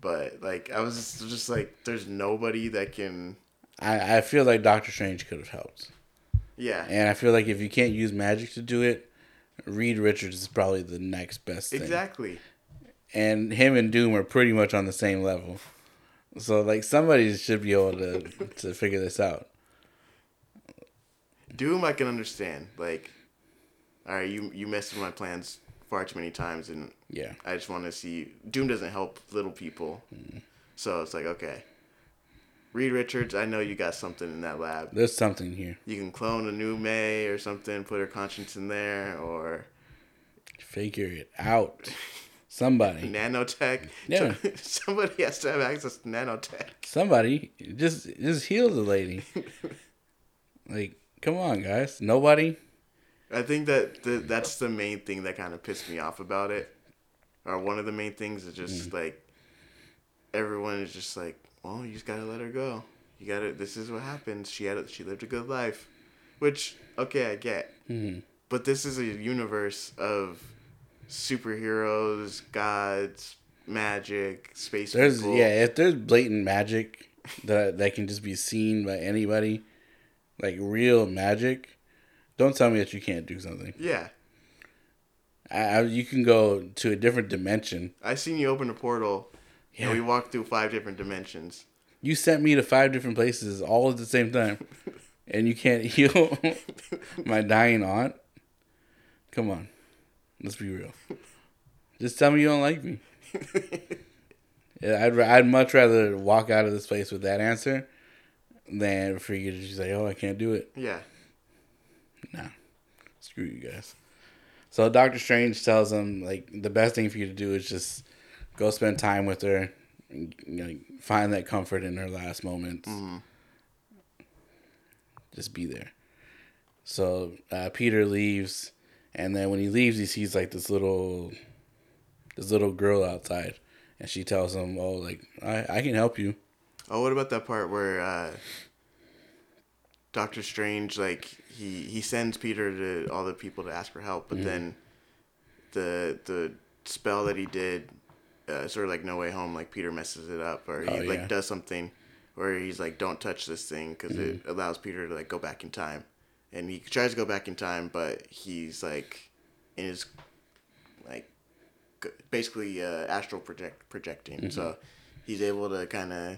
But like, I was just, just like, there's nobody that can. I I feel like Doctor Strange could have helped, Yeah, and I feel like if you can't use magic to do it, Reed Richards is probably the next best thing. exactly. and him and Doom are pretty much on the same level. So like somebody should be able to to figure this out. Doom, I can understand. Like, all right, you you messed with my plans far too many times, and Yeah. I just want to see. Doom doesn't help little people, mm-hmm. so it's like okay. Reed Richards, I know you got something in that lab. There's something here. You can clone a new May or something, put her conscience in there, or Figure it out. Somebody. nanotech. Yeah. Somebody has to have access to nanotech. Somebody just just heal the lady. Like, come on, guys. Nobody. I think that the, that's the main thing that kind of pissed me off about it. Or one of the main things is just like everyone is just like, well, you just gotta let her go. You gotta. This is what happens. She had. A, she lived a good life, which okay, I get. Mhm. But this is a universe of superheroes, gods, magic, space There's people. yeah. If there's blatant magic that that can just be seen by anybody, like real magic, don't tell me that you can't do something. Yeah. I, I, you can go to a different dimension. I seen you open a portal. Yeah. And we walked through five different dimensions. You sent me to five different places all at the same time, and you can't heal my dying aunt. Come on, let's be real. Just tell me you don't like me. Yeah, I'd I'd much rather walk out of this place with that answer than for you to just say, "Oh, I can't do it." Yeah. Nah, screw you guys. So Doctor Strange tells him like the best thing for you to do is just go spend time with her, and, you know, find that comfort in her last moments. Just be there. So uh, Peter leaves, and then when he leaves, he sees like this little, this little girl outside, and she tells him, "Oh, like I, I can help you." Oh, what about that part where uh, Doctor Strange like he he sends Peter to all the people to ask for help, Mm-hmm. but then the the spell that he did, uh, sort of like No Way Home, like Peter messes it up or he Oh, like does something where he's like, "Don't touch this thing" because Mm-hmm. it allows Peter to like go back in time, and he tries to go back in time, but he's like in his like basically uh, astral project projecting. Mm-hmm. So he's able to kind of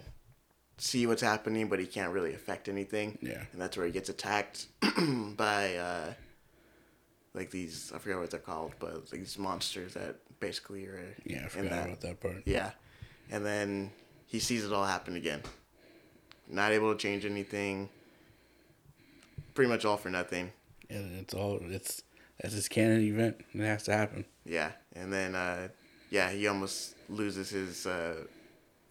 see what's happening, but he can't really affect anything. Yeah. and that's where he gets attacked by uh, like these I forget what they're called, but these monsters that basically are Yeah, I in forgot that. about that part. Yeah, and then he sees it all happen again. Not able to change anything. Pretty much all for nothing. And it's all it's that's his canon event. It has to happen. Yeah, and then uh, yeah, he almost loses his uh,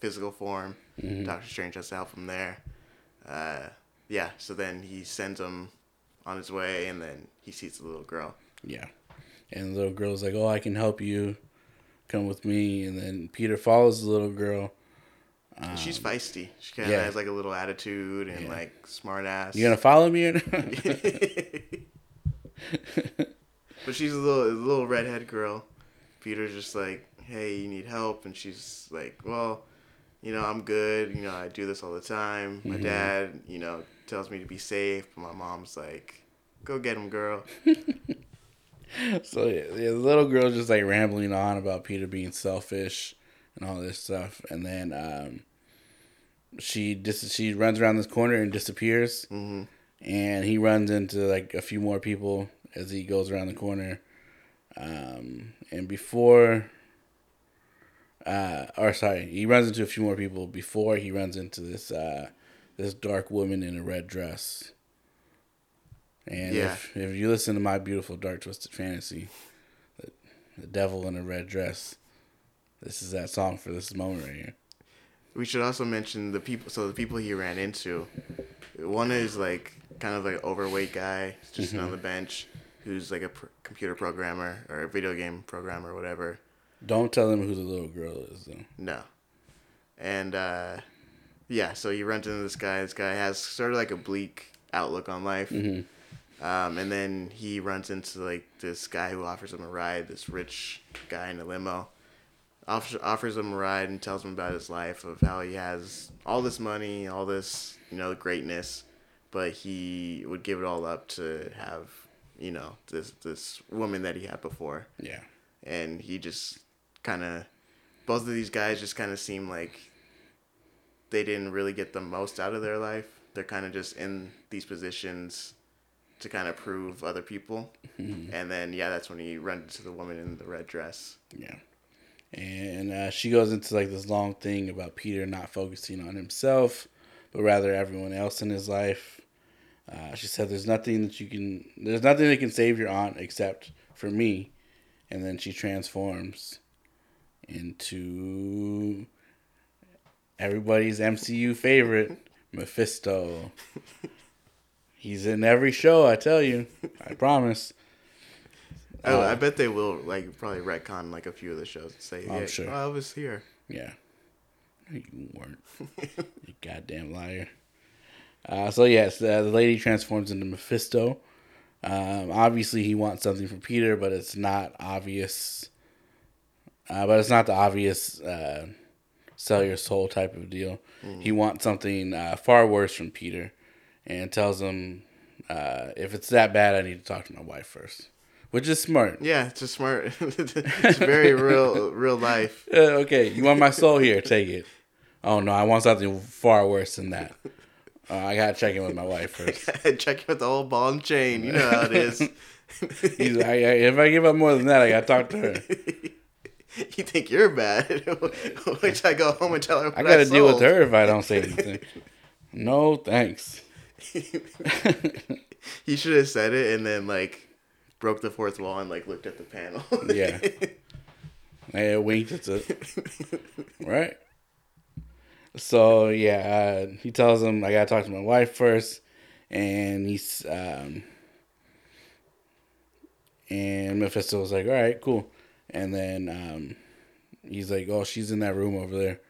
physical form. Doctor Strange has to help him there. Uh, yeah, so then he sends him on his way, and then he sees the little girl. Yeah. And the little girl's like, "Oh, I can help you. Come with me." And then Peter follows the little girl. And She's feisty. She kind of Um, yeah. has like a little attitude and Yeah. like smart ass. You gonna follow me or not? but she's a little a little redhead girl. Peter's just like, hey, you need help, and she's like, well, you know, I'm good. You know, I do this all the time. Mm-hmm. My dad, you know, tells me to be safe, but my mom's like, go get him, girl. so yeah, yeah, the little girl's just like rambling on about Peter being selfish and all this stuff, and then um, she dis- she runs around this corner and disappears, hmm and he runs into like a few more people as he goes around the corner, um, and before. Uh, or sorry, he runs into a few more people before he runs into this uh, this dark woman in a red dress. And Yeah. if, if you listen to my beautiful dark twisted fantasy, the, the devil in a red dress, this is that song for this moment right here. We should also mention the people. So the people he ran into, one is like kind of like overweight guy, just sitting on the bench, who's like a pr- computer programmer or a video game programmer or whatever. Don't tell him who the little girl is though. No. And uh, yeah, so he runs into this guy. This guy has sort of like a bleak outlook on life. Um, and then he runs into like this guy who offers him a ride. This rich guy in a limo offers offers him a ride and tells him about his life of how he has all this money, all this you know greatness, but he would give it all up to have you know this this woman that he had before Yeah. and he just kind of both of these guys just kind of seem like they didn't really get the most out of their life they're kind of just in these positions to kind of prove other people and then yeah that's when he runs into the woman in the red dress Yeah. And uh, she goes into like this long thing about Peter not focusing on himself, but rather everyone else in his life. Uh, she said, "There's nothing that you can. There's nothing that can save your aunt except for me." And then she transforms into everybody's MCU favorite, Mephisto. He's in every show, I tell you. I promise. oh Uh, i bet they will like probably retcon like a few of the shows and say I'm yeah, sure. oh, i was here Yeah. No, You weren't. you goddamn liar. Uh, so, yes, uh, the lady transforms into Mephisto. Um, obviously, he wants something from Peter, but it's not obvious. Uh, but it's not the obvious uh, sell your soul type of deal. He wants something uh, far worse from Peter and tells him uh, if it's that bad, I need to talk to my wife first, which is smart. yeah it's a smart it's very real real life Uh, okay, you want my soul here? Take it. Oh no, I want something far worse than that. Uh, I gotta check in with my wife first. check in with the old ball and chain you know how it is He's like, if I give up more than that, I gotta talk to her. you think you're bad. Which I go home and tell her. I gotta deal with her if I don't say anything. No thanks. he should have said it and then like broke the fourth wall and like looked at the panel. Yeah. I winked at it. Right. So yeah, uh, he tells him I gotta talk to my wife first, and he's um, and Mephisto was like, all right, cool, and then um, he's like, oh, she's in that room over there.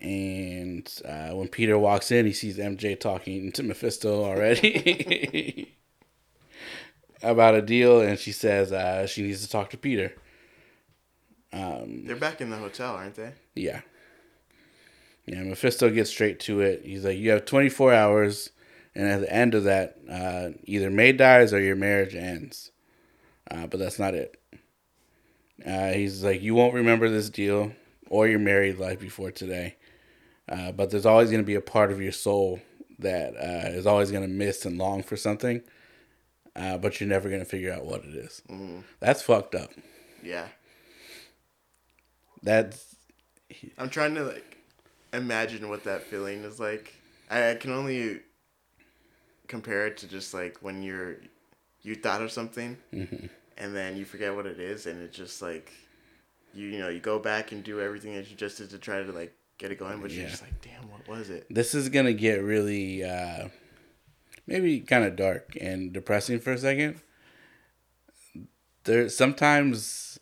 And uh, when Peter walks in, he sees MJ talking to Mephisto already about a deal, and she says uh, she needs to talk to Peter. Um, They're back in the hotel, aren't they? yeah. Yeah, Mephisto gets straight to it. He's like, you have 24 hours, and at the end of that, uh, either May dies or your marriage ends. Uh, but that's not it. Uh, he's like, you won't remember this deal or your married life before today, uh, but there's always going to be a part of your soul that uh, is always going to miss and long for something, uh, but you're never going to figure out what it is. That's fucked up. Yeah. That's I'm trying to like imagine what that feeling is like. I, I can only compare it to just like when you're you thought of something and then you forget what it is and it's just like you you know you go back and do everything that you just did to try to like get it going but you're just like damn what was it this is gonna get really uh, maybe kind of dark and depressing for a second. There sometimes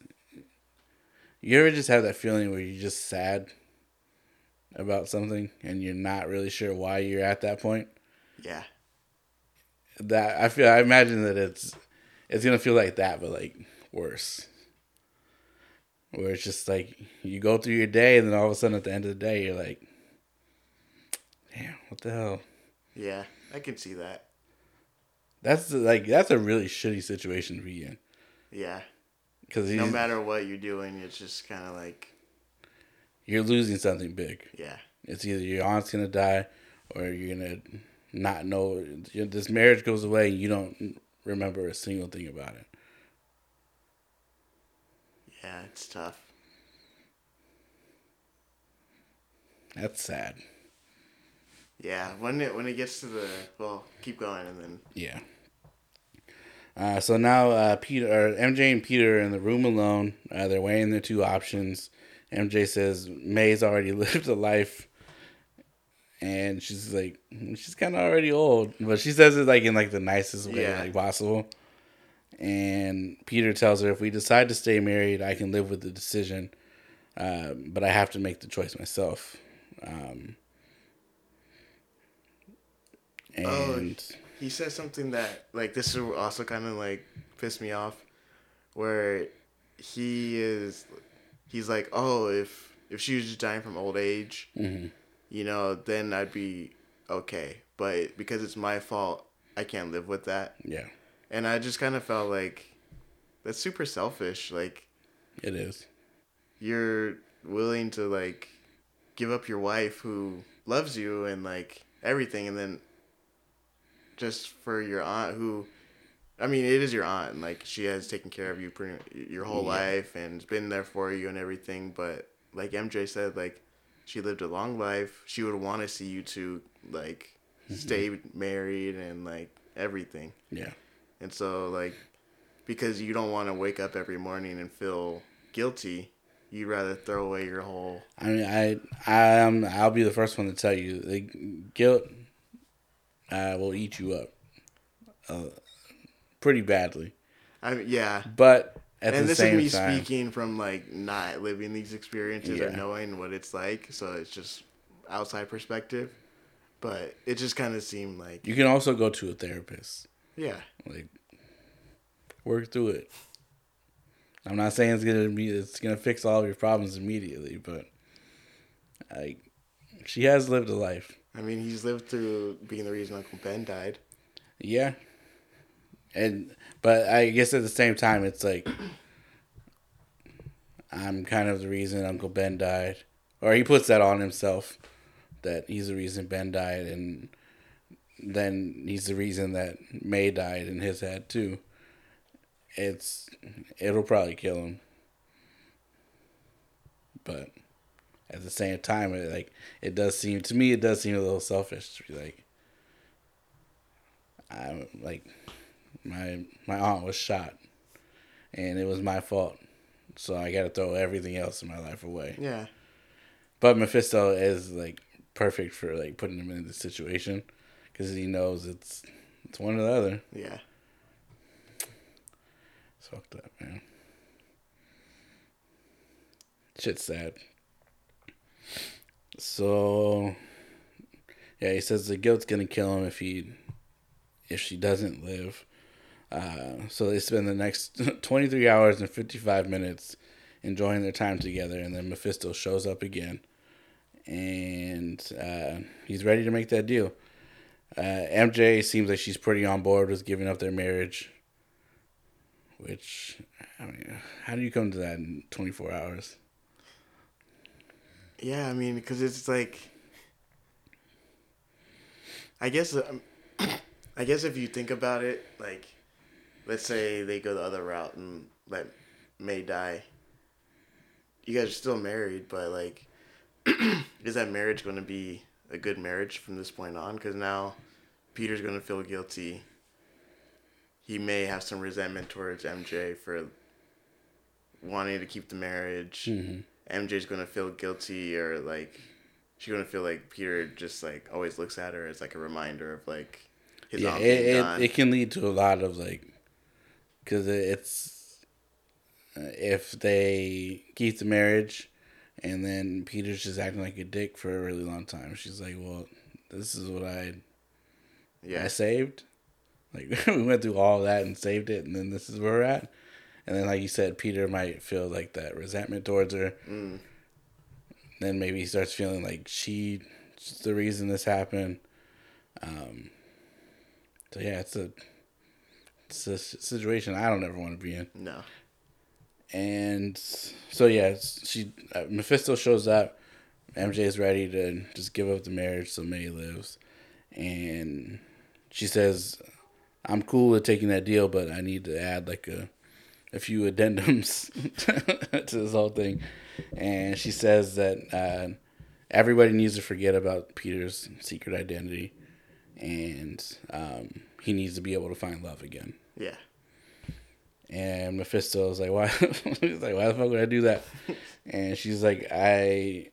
you ever just have that feeling where you're just sad about something and you're not really sure why you're at that point. yeah That I feel I imagine that it's it's gonna feel like that, but like worse. Where it's just like you go through your day and then all of a sudden at the end of the day you're like, damn, what the hell? yeah I can see that That's like that's a really shitty situation to be in yeah because no matter what you're doing it's just kind of like you're losing something big. yeah It's either your aunt's gonna die or you're gonna not know this marriage goes away and you don't remember a single thing about it. yeah it's tough That's sad. yeah when it when it gets to the well keep going and then Yeah. Uh, so now uh, Peter, or MJ and Peter are in the room alone. Uh, they're weighing their two options. MJ says May's already lived a life, and she's like, she's kind of already old, but she says it like in like the nicest way Yeah. like possible. And Peter tells her, if we decide to stay married, I can live with the decision, um, but I have to make the choice myself. Um, and Oh, he says something that like this is also kind of like pissed me off where he is he's like oh if if she was just dying from old age Mhm. You know then i'd be okay but because it's my fault i can't live with that yeah, and i just kind of felt like that's super selfish like it is. you're willing to like give up your wife who loves you and like everything and then just for your aunt who I mean it is your aunt and like she has taken care of you pretty your whole Yeah. life and been there for you and everything but like MJ said like she lived a long life she would want to see you two like stay married and like everything Yeah. and so like because you don't want to wake up every morning and feel guilty, you'd rather throw away your whole I mean, I, I, um, I'll be the first one to tell you, the guilt, uh, will eat you up, uh, pretty badly. I mean, yeah. But at and this is me time, speaking from like not living these experiences or knowing what it's like, so it's just outside perspective. But it just kind of seemed like you can also go to a therapist, yeah, like work through it. I'm not saying it's gonna be, it's gonna fix all of your problems immediately, but like, she has lived a life. I mean he's lived through being the reason Uncle Ben died. Yeah. And but I guess at the same time it's like I'm kind of the reason Uncle Ben died. Or he puts that on himself that he's the reason Ben died and then he's the reason that May died in his head too. It's it'll probably kill him. But at the same time it like it does seem to me it does seem a little selfish to be like I'm like my my aunt was shot, and it was my fault. So I got to throw everything else in my life away. Yeah, But Mephisto is like perfect for like putting him in this situation because he knows it's it's one or the other. yeah. It's fucked up, man. Shit's sad. So, yeah, he says the guilt's gonna kill him if he, if she doesn't live. Uh, so they spend the next twenty three hours and fifty five minutes enjoying their time together, and then Mephisto shows up again, and uh, he's ready to make that deal. Uh, MJ seems like she's pretty on board with giving up their marriage which I mean, how do you come to that in 24 hours? Yeah, I mean, because it's like, I guess, um, I guess if you think about it, like, let's say they go the other route and let May die. You guys are still married, but like, is that marriage going to be a good marriage from this point on? Because now Peter's going to feel guilty. He may have some resentment towards MJ for wanting to keep the marriage. Mm-hmm. MJ's gonna feel guilty or like she's gonna feel like Peter just like always looks at her as like a reminder of like his Yeah, it, it, it can lead to a lot of like, because it's uh, if they keep the marriage, and then Peter's just acting like a dick for a really long time. She's like, "Well, this is what I yeah, I saved. Like we went through all that and saved it, and then this is where we're at. And then, like you said, Peter might feel like that resentment towards her. Mm. Then maybe he starts feeling like she's the reason this happened. Um, so yeah, it's a it's a situation I don't ever want to be in. no, And so yeah, she uh, Mephisto shows up. MJ is ready to just give up the marriage so May lives, and she says, "I'm cool with taking that deal, but I need to add like a a few addendums to this whole thing." And she says that uh, everybody needs to forget about Peter's secret identity, and um, he needs to be able to find love again. yeah, And Mephisto was like, "Why?" He's like, "Why the fuck would I do that?" And she's like, "I,"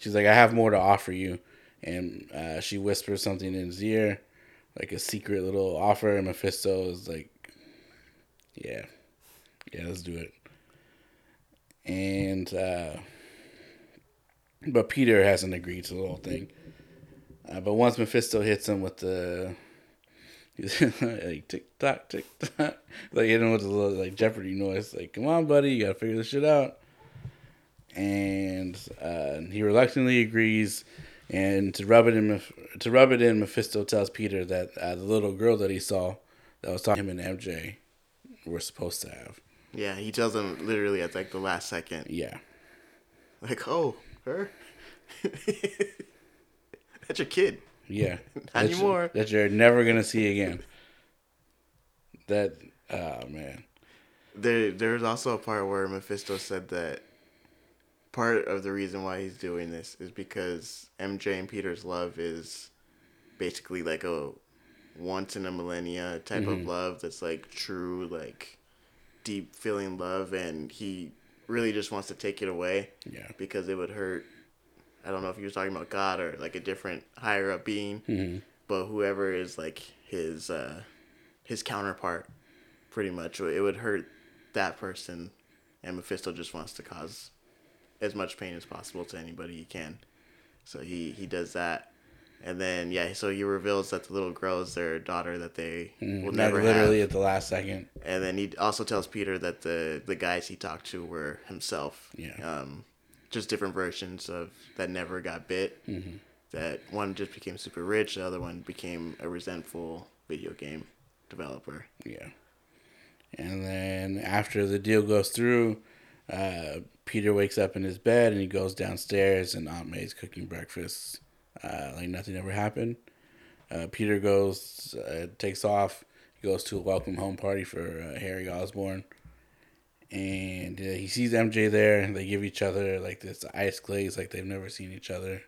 she's like, "I have more to offer you." And uh, she whispers something in his ear, like a secret little offer. And Mephisto is like, "Yeah, yeah, let's do it." And uh, but Peter hasn't agreed to the whole thing. Uh, but once Mephisto hits him with the like tick tock, tick tock, like you know with the little like Jeopardy noise, like come on, buddy, you gotta figure this shit out. And uh, he reluctantly agrees, and to rub it in, to rub it in, Mephisto tells Peter that uh, the little girl that he saw, that was talking him and MJ, were supposed to have. yeah. He tells him literally at like the last second, Yeah, like, "Oh, her, that's your kid." yeah. Not That you- anymore. that you're never gonna see again. That, oh man. There, there's also a part where Mephisto said that part of the reason why he's doing this is because MJ and Peter's love is basically like a once in a millennia type of mm-hmm. love that's like true, like deep feeling love, and he really just wants to take it away Yeah. because it would hurt. I don't know if he was talking about God or like a different higher up being, but whoever is like his uh, his counterpart, pretty much it would hurt that person, and Mephisto just wants to cause as much pain as possible to anybody he can. So he he does that, and then yeah, so he reveals that the little girl is their daughter that they will Mm, Like never literally have. at the last second. And then he also tells Peter that the the guys he talked to were himself. Yeah. Um, just different versions of that never got bit. Mm-hmm. That one just became super rich. The other one became a resentful video game developer. Yeah. And then after the deal goes through, uh, Peter wakes up in his bed and he goes downstairs and Aunt May's cooking breakfast uh, like nothing ever happened. Uh, Peter goes, uh, takes off, he goes to a welcome home party for uh, Harry Osborn. And uh, he sees MJ there and they give each other like this ice glaze like they've never seen each other.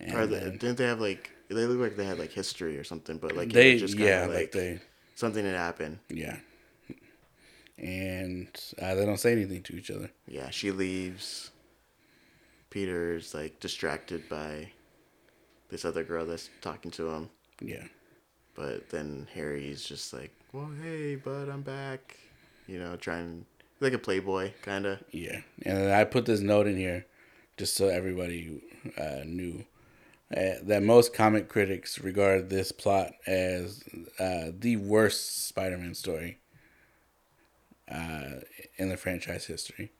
And Or they, then didn't they have like they look like they had like history or something, but like they, just yeah, like, like they, something had happened. yeah. And uh, they don't say anything to each other. Yeah, she leaves. Peter's like distracted by this other girl that's talking to him. Yeah. But then Harry's just like, "Well, hey, bud, I'm back." You know, trying like a playboy kind of. Yeah, and I put this note in here just so everybody uh, knew uh, that most comic critics regard this plot as uh, the worst Spider-Man story uh, in the franchise history.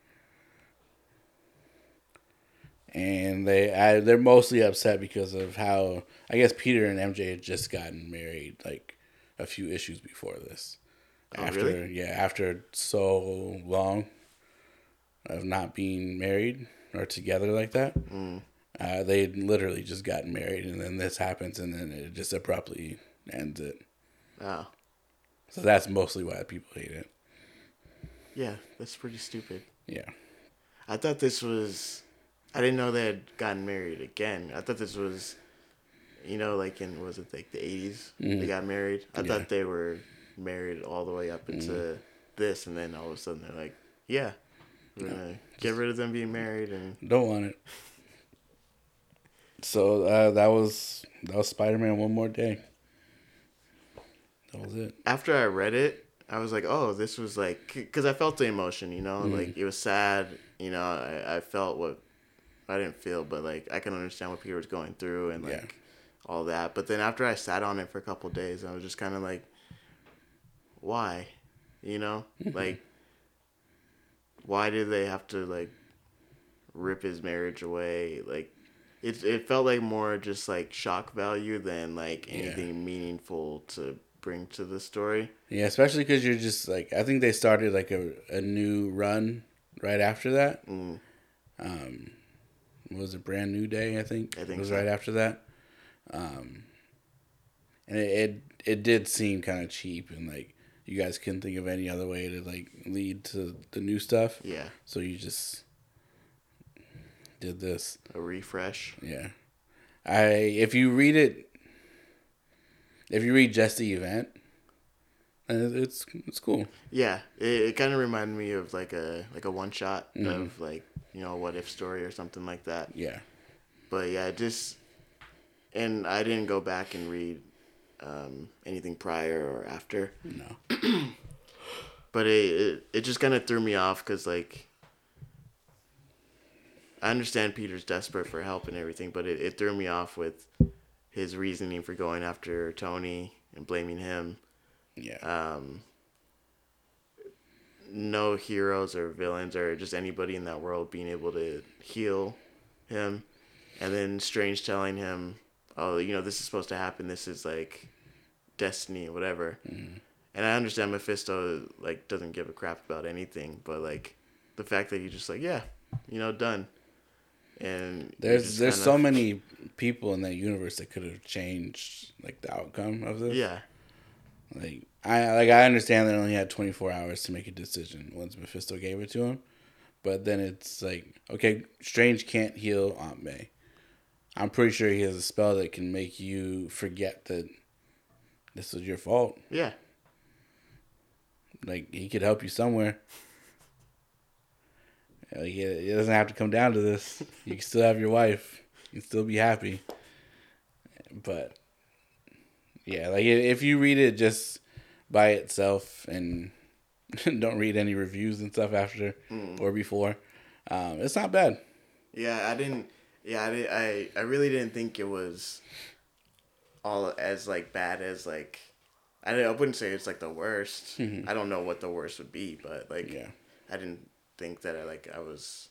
And they, I, they're mostly upset because of how I guess Peter and MJ had just gotten married like a few issues before this. Oh, after really? yeah after so long of not being married or together like that. Mm. Uh, they literally just got married, and then this happens, and then it just abruptly ends it. Oh, So that's mostly why people hate it. yeah, that's pretty stupid. Yeah. I thought this was. I didn't know they had gotten married again. I thought this was, you know, like in was it like the 80s they got married. I Mm-hmm. Yeah. thought they were married all the way up into Mm-hmm. this, and then all of a sudden they're like, yeah, we're gonna get rid of them being married, and Don't want it. So uh, that was that was Spider Man one more day. That was it. after I read it, I was like, oh, this was like, because I felt the emotion, you know, Mm-hmm. like it was sad, you know, I, I felt what I didn't feel, but like I can understand what Peter was going through and like Yeah. all that. But then after I sat on it for a couple days, I was just kind of like, why, you know, Mm-hmm. like, why did they have to like rip his marriage away? Like, it it felt like more just like shock value than like Yeah. anything meaningful to bring to the story. Yeah, especially because you're just like I think they started like a, a new run right after that. Mm. Um, was a brand new day? I think. I think it was so. right after that. Um, and it it, it did seem kind of cheap and like you guys couldn't think of any other way to like lead to the new stuff. Yeah, So you just did this. a refresh. Yeah. I if you read it if you read just the event, it's it's cool. Yeah, it, it kind of reminded me of like a like a one shot Mm-hmm. of like you know a what if story or something like that. Yeah. But yeah, just and I didn't go back and read um, anything prior or after. No. but it it, it just kind of threw me off because like I understand Peter's desperate for help and everything, but it, it threw me off with his reasoning for going after Tony and blaming him. Yeah. Um, no heroes or villains or just anybody in that world being able to heal him, and then Strange telling him, "Oh, you know this is supposed to happen. This is like destiny, whatever." Mm-hmm. And I understand Mephisto like doesn't give a crap about anything, but like the fact that he just like, yeah, you know, done. And there's there's so many people in that universe that could have changed like the outcome of this. yeah, Like I like I understand they only had 24 hours to make a decision once Mephisto gave it to him, but then it's like okay, Strange can't heal Aunt May. I'm pretty sure he has a spell that can make you forget that this was your fault. yeah, Like he could help you somewhere. Like, it, doesn't have to come down to this. You can still have your wife. You can still be happy. But yeah, like if you read it just by itself and don't read any reviews and stuff after or before, um, it's not bad. Yeah, I didn't. Yeah, I, did, I I really didn't think it was all as like bad as like. I, I wouldn't say it's like the worst. I don't know what the worst would be, but like Yeah. I didn't think that I like I was.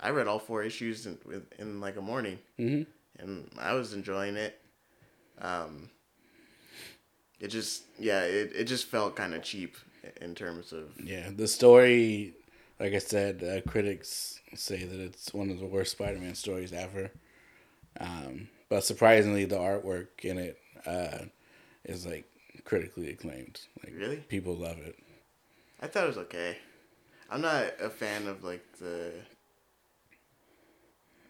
I read all four issues in in, like a morning, Mhm. and I was enjoying it. Um. It just yeah it, it just felt kind of cheap in terms of Yeah, the story, like I said, uh, critics say that it's one of the worst Spider-Man stories ever. Um, but surprisingly, the artwork in it uh, is like critically acclaimed. Like Really? people love it. I thought it was okay. I'm not a fan of like the.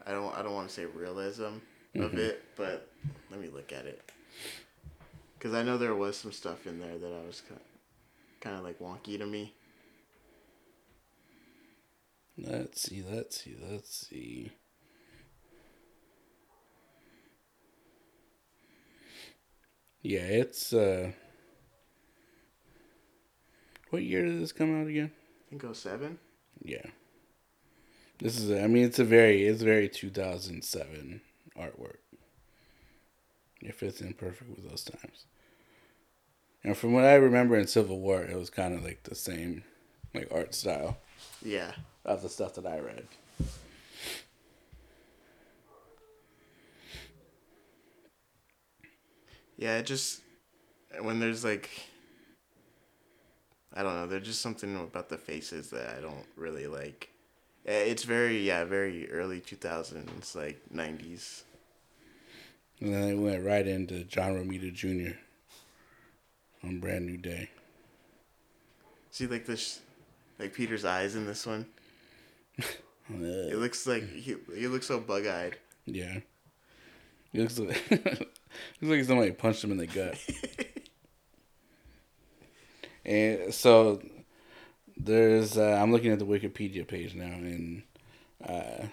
I don't. I don't want to say realism of it, but let me look at it. Because I know there was some stuff in there that I was kind of like wonky to me. Let's see. Let's see. Let's see. Yeah, it's uh. What year did this come out again? I think 07. Yeah. This is, I mean, it's a very, it's very 2007 artwork. It fits in perfect with those times. And from what I remember in Civil War, it was kind of like the same, like art style Yeah. of the stuff that I read. Yeah. It just when there's like. I don't know. There's just something about the faces that I don't really like. Eh, It's very yeah, very early 2000s, like 90s. And then they went right into John Romita Jr. on Brand New Day. See like this, like Peter's eyes in this one. It looks like he he looks so bug eyed. Yeah. He looks like, looks like somebody punched him in the gut. and so there's uh, I'm looking at the Wikipedia page now, and uh,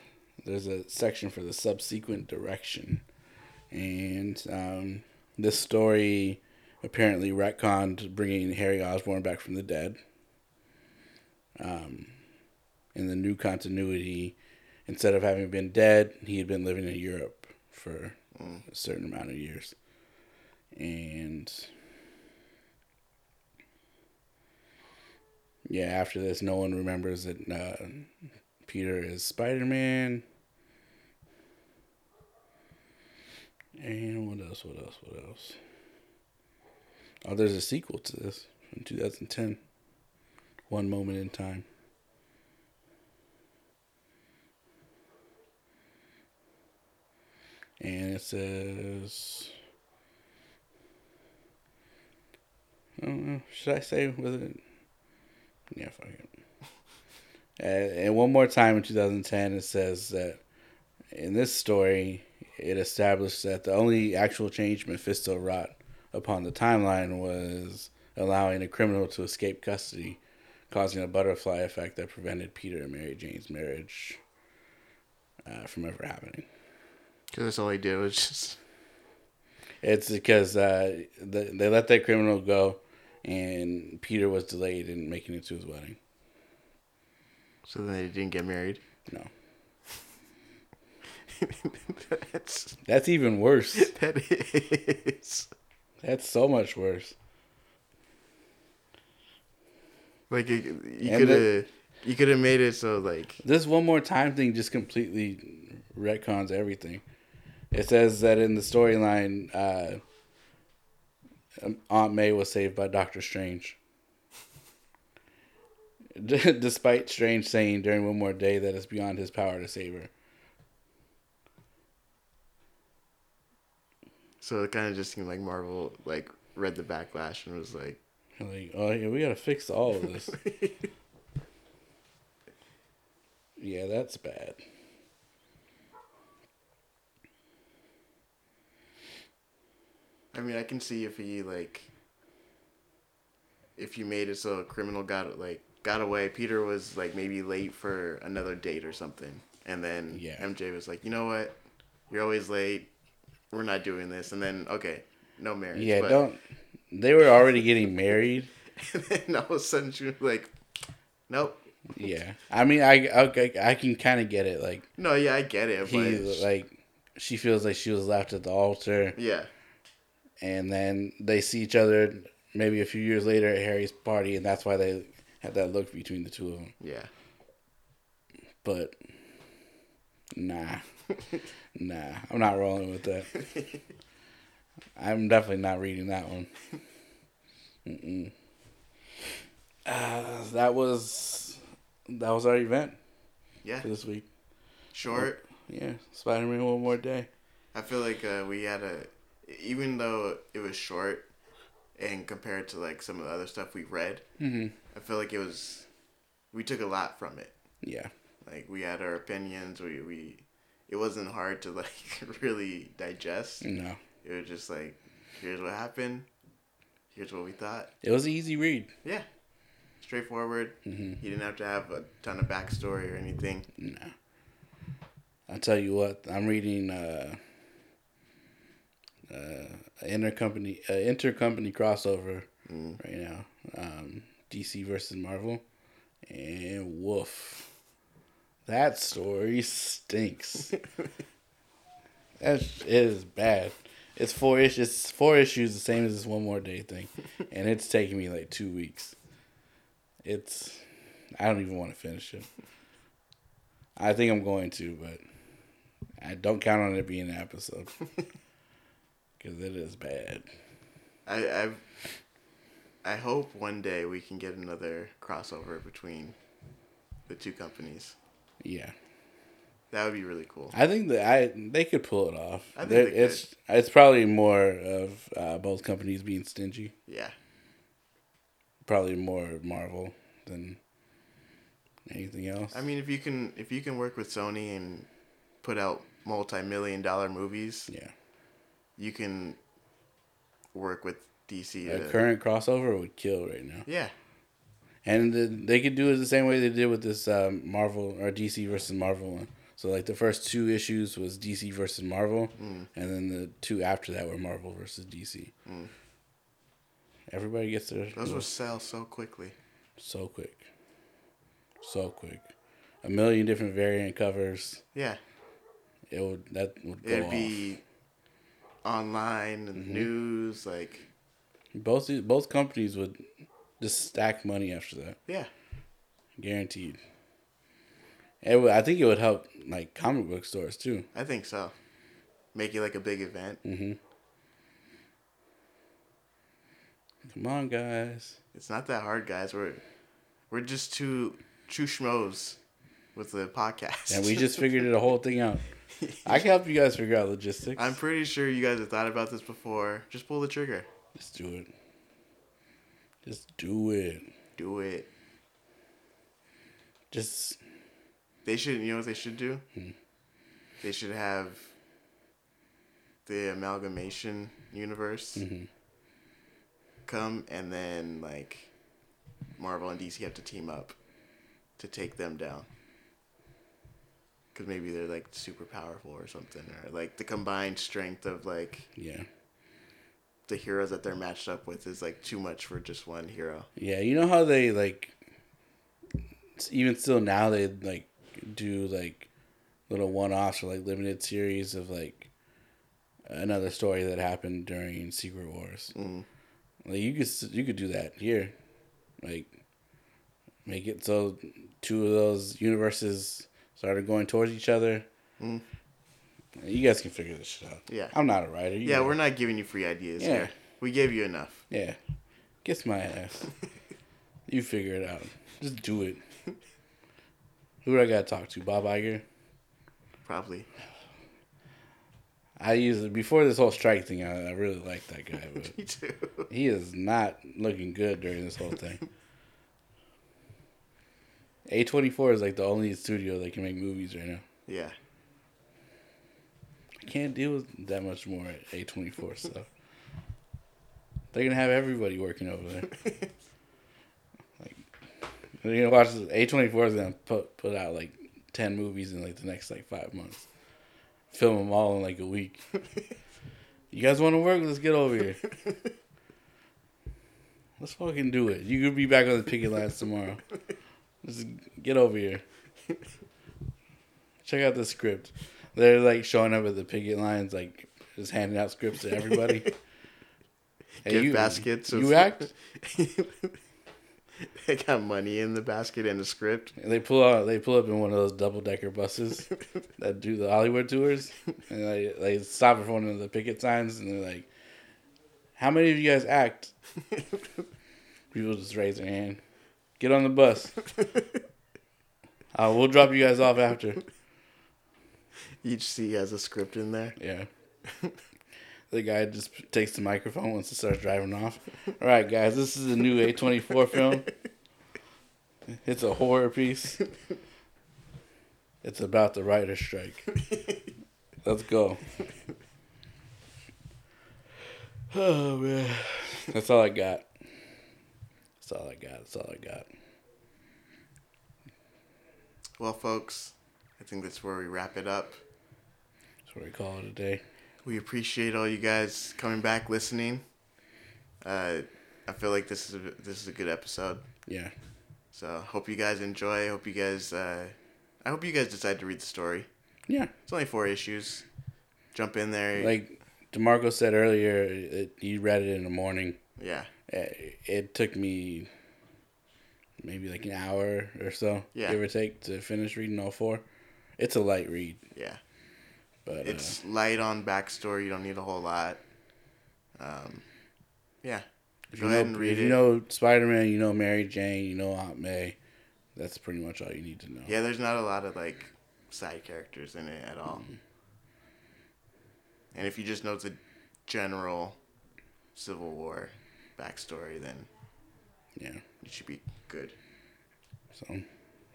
there's a section for the subsequent direction, and um, this story apparently retconned bringing Harry Osborn back from the dead. Um, in the new continuity, instead of having been dead, he had been living in Europe for a certain amount of years. And yeah, after this, no one remembers that uh, Peter is Spider Man. And what else? What else? What else? Oh, there's a sequel to this from 2010. One Moment in Time. And it says I. Should I say was it? Yeah, fuck it. And one more time in 2010, it says that in this story, it established that the only actual change Mephisto wrought upon the timeline was allowing a criminal to escape custody, causing a butterfly effect that prevented Peter and Mary Jane's marriage uh, from ever happening. Because that's all he did was just. It's because uh, the, they let that criminal go, and Peter was delayed in making it to his wedding. So then they didn't get married. No, that's that's even worse. that is That's so much worse. like it, you could have you could have made it so like This one more time thing just completely retcons everything. It says that in the storyline, uh, um, Aunt May was saved by Doctor Strange. Despite Strange saying during one more day that it's beyond his power to save her. so it kind of just seemed like Marvel like read the backlash and was like Like, oh yeah, we gotta fix all of this. yeah, that's bad. I mean I can see if he like if you made it so a criminal got like got away Peter was like maybe late for another date or something and then Yeah. MJ was like you know what you're always late we're not doing this and then okay no marriage Yeah, but- don't. They were already getting married. and then all of a sudden she was like nope Yeah, I mean, I okay, I can kind of get it. Like no yeah I get it he, like she feels like she was left at the altar, yeah and then they see each other maybe a few years later at Harry's party, and that's why they had that look between the two of them. yeah But nah, nah, I'm not rolling with that. I'm definitely not reading that one. Mm-mm. Uh, that was that was our event yeah for this week. short Yeah, Spider Man one more day. I feel like uh, we had a, even though it was short, and compared to like some of the other stuff we read, Mm-hmm. I feel like it was, we took a lot from it. Yeah, Like we had our opinions. We we, it wasn't hard to like really digest. no, It was just like, here's what happened. Here's what we thought. it was an easy read. Yeah, straightforward. Mhm. You didn't have to have a ton of backstory or anything. No, I'll tell you what. I'm reading uh, uh, intercompany uh, intercompany crossover Mm. right now. Um, DC versus Marvel, and woof, that story stinks. that is bad. It's four issues. It's four issues, the same as this one more day thing, and it's taking me like two weeks. It's, I don't even want to finish it. I think I'm going to, but I don't count on it being an episode because it is bad. I I've I hope one day we can get another crossover between the two companies. Yeah, That would be really cool. I think that I they could pull it off. I think They're- they could. it's it's probably more of uh, both companies being stingy. Yeah. Probably more Marvel than anything else. I mean, if you can if you can work with Sony and put out multi-million dollar movies, yeah, you can work with DC. a to- current crossover would kill right now. yeah. And the, they could do it the same way they did with this um, Marvel or DC versus Marvel one. So like the first two issues was DC versus Marvel, Mm. and then the two after that were Marvel versus DC. Mm. Everybody gets their Those will sell so quickly. so quick, so quick. A million different variant covers. Yeah. It would that would go It'd off. Online and Mm-hmm. news, like both these- both companies would just stack money after that, yeah. guaranteed. It would, I think it would help like comic book stores too. I think so. Make it like a big event. Mm-hmm. Come on, guys. It's not that hard, guys. We're we're just two two schmoes with the podcast. And we just figured the whole thing out. I can help you guys figure out logistics. I'm pretty sure you guys have thought about this before. Just pull the trigger. Just do it. Just do it. Do it. Just They should. You know what they should do? Hmm. They should have the amalgamation universe Mhm. come, and then like Marvel and DC have to team up to take them down. Because maybe they're like super powerful or something, or like the combined strength of like yeah. the heroes that they're matched up with is like too much for just one hero. Yeah, you know how they like even still now they like do like little one-offs or like limited series of like another story that happened during Secret Wars. Mm. Like you could you could do that here, like make it so two of those universes started going towards each other. Mm. You guys can figure this shit out. Yeah. I'm not a writer. You Yeah, know. we're not giving you free ideas Yeah. here. We gave you enough. Yeah. Kiss my ass. you figure it out. Just do it. Who do I gotta talk to? Bob Iger? Probably. I used before this whole strike thing I, I really liked that guy, but Me too. he is not looking good during this whole thing. A twenty four is like the only studio that can make movies right now. Yeah. I can't deal with that much more at A twenty four stuff. They're gonna have everybody working over there. like you're gonna watch A twenty four is gonna put put out like ten movies in like the next like five months. Film them all in like a week. you guys want to work? Let's get over here. Let's fucking do it. You could be back on the picket lines tomorrow. Just get over here. Check out the script. They're like showing up at the picket lines, like just handing out scripts to everybody. Hey, Gift you- baskets. You of- act. they got money in the basket and a script. And they pull out. They pull up in one of those double decker buses that do the Hollywood tours, and they they stop in front of the picket signs, and they're like, "How many of you guys act?" People just raise their hand. Get on the bus. Uh, we'll drop you guys off after. Each seat has a script in there. Yeah. the guy just takes the microphone once it starts driving off. All right, guys, this is a new A24 film. It's a horror piece. It's about the writer's strike. Let's go. Oh, man. That's all I got. That's all I got. That's all I got. Well, folks, I think that's where we wrap it up. That's what we call it a day. We appreciate all you guys coming back, listening. Uh, I feel like this is a, this is a good episode. Yeah. So hope you guys enjoy. Hope you guys. Uh, I hope you guys decide to read the story. Yeah. It's only four issues. Jump in there. Like DeMarco said earlier, it, he read it in the morning. yeah, it, it took me maybe like an hour or so, Yeah. give or take, to finish reading all four. It's a light read, yeah. but It's light on backstory. You don't need a whole lot. Um, yeah, uh, If Go you ahead know, and read if it. you know Spider Man, you know Mary Jane, you know Aunt May. That's pretty much all you need to know. Yeah, there's not a lot of like side characters in it at all. Mm-hmm. And if you just know the general Civil War backstory, then Yeah. you should be good. So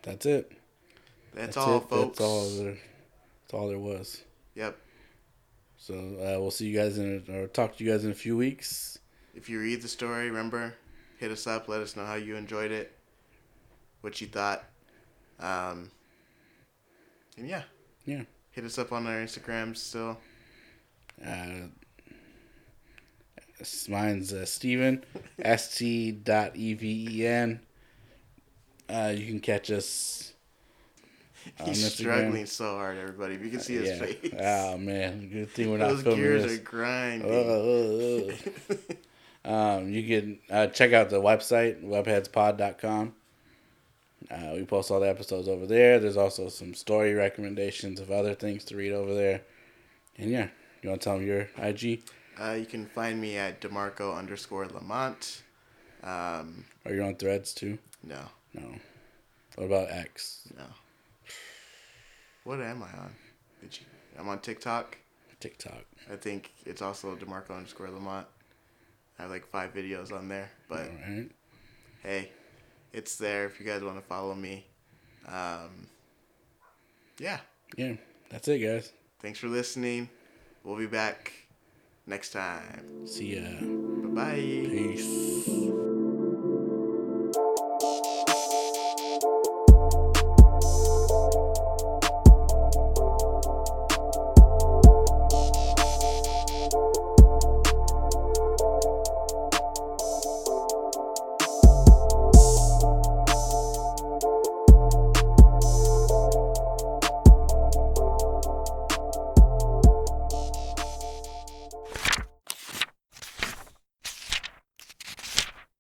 that's it. That's, all, it. folks. That's all there. That's all there was. Yep. So uh, we'll see you guys in, or talk to you guys in a few weeks. If you read the story, remember, hit us up. Let us know how you enjoyed it, what you thought. Um, and yeah. Yeah. Hit us up on our Instagram still. Uh, mine's uh, Steven, st dot e v e n. Uh, you can catch us. He's Instagram. struggling so hard, everybody. If you can see his yeah. face. Oh man, good thing we're not Those filming gears this. are grinding. Uh, uh, uh. um, you can uh, check out the website webheadspod.com. Uh, we post all the episodes over there. There's also some story recommendations of other things to read over there. And yeah, you want to tell them your IG Uh, you can find me at Demarco underscore Lamont. Um, or you're on Threads too? no, No. What about X? no. What am I on? Did you? I'm on TikTok. TikTok. I think it's also Demarco underscore Lamont. I have like five videos on there, but All right. hey, it's there if you guys want to follow me. Um, yeah. Yeah, that's it, guys. Thanks for listening. We'll be back next time. See ya. Bye bye. Peace.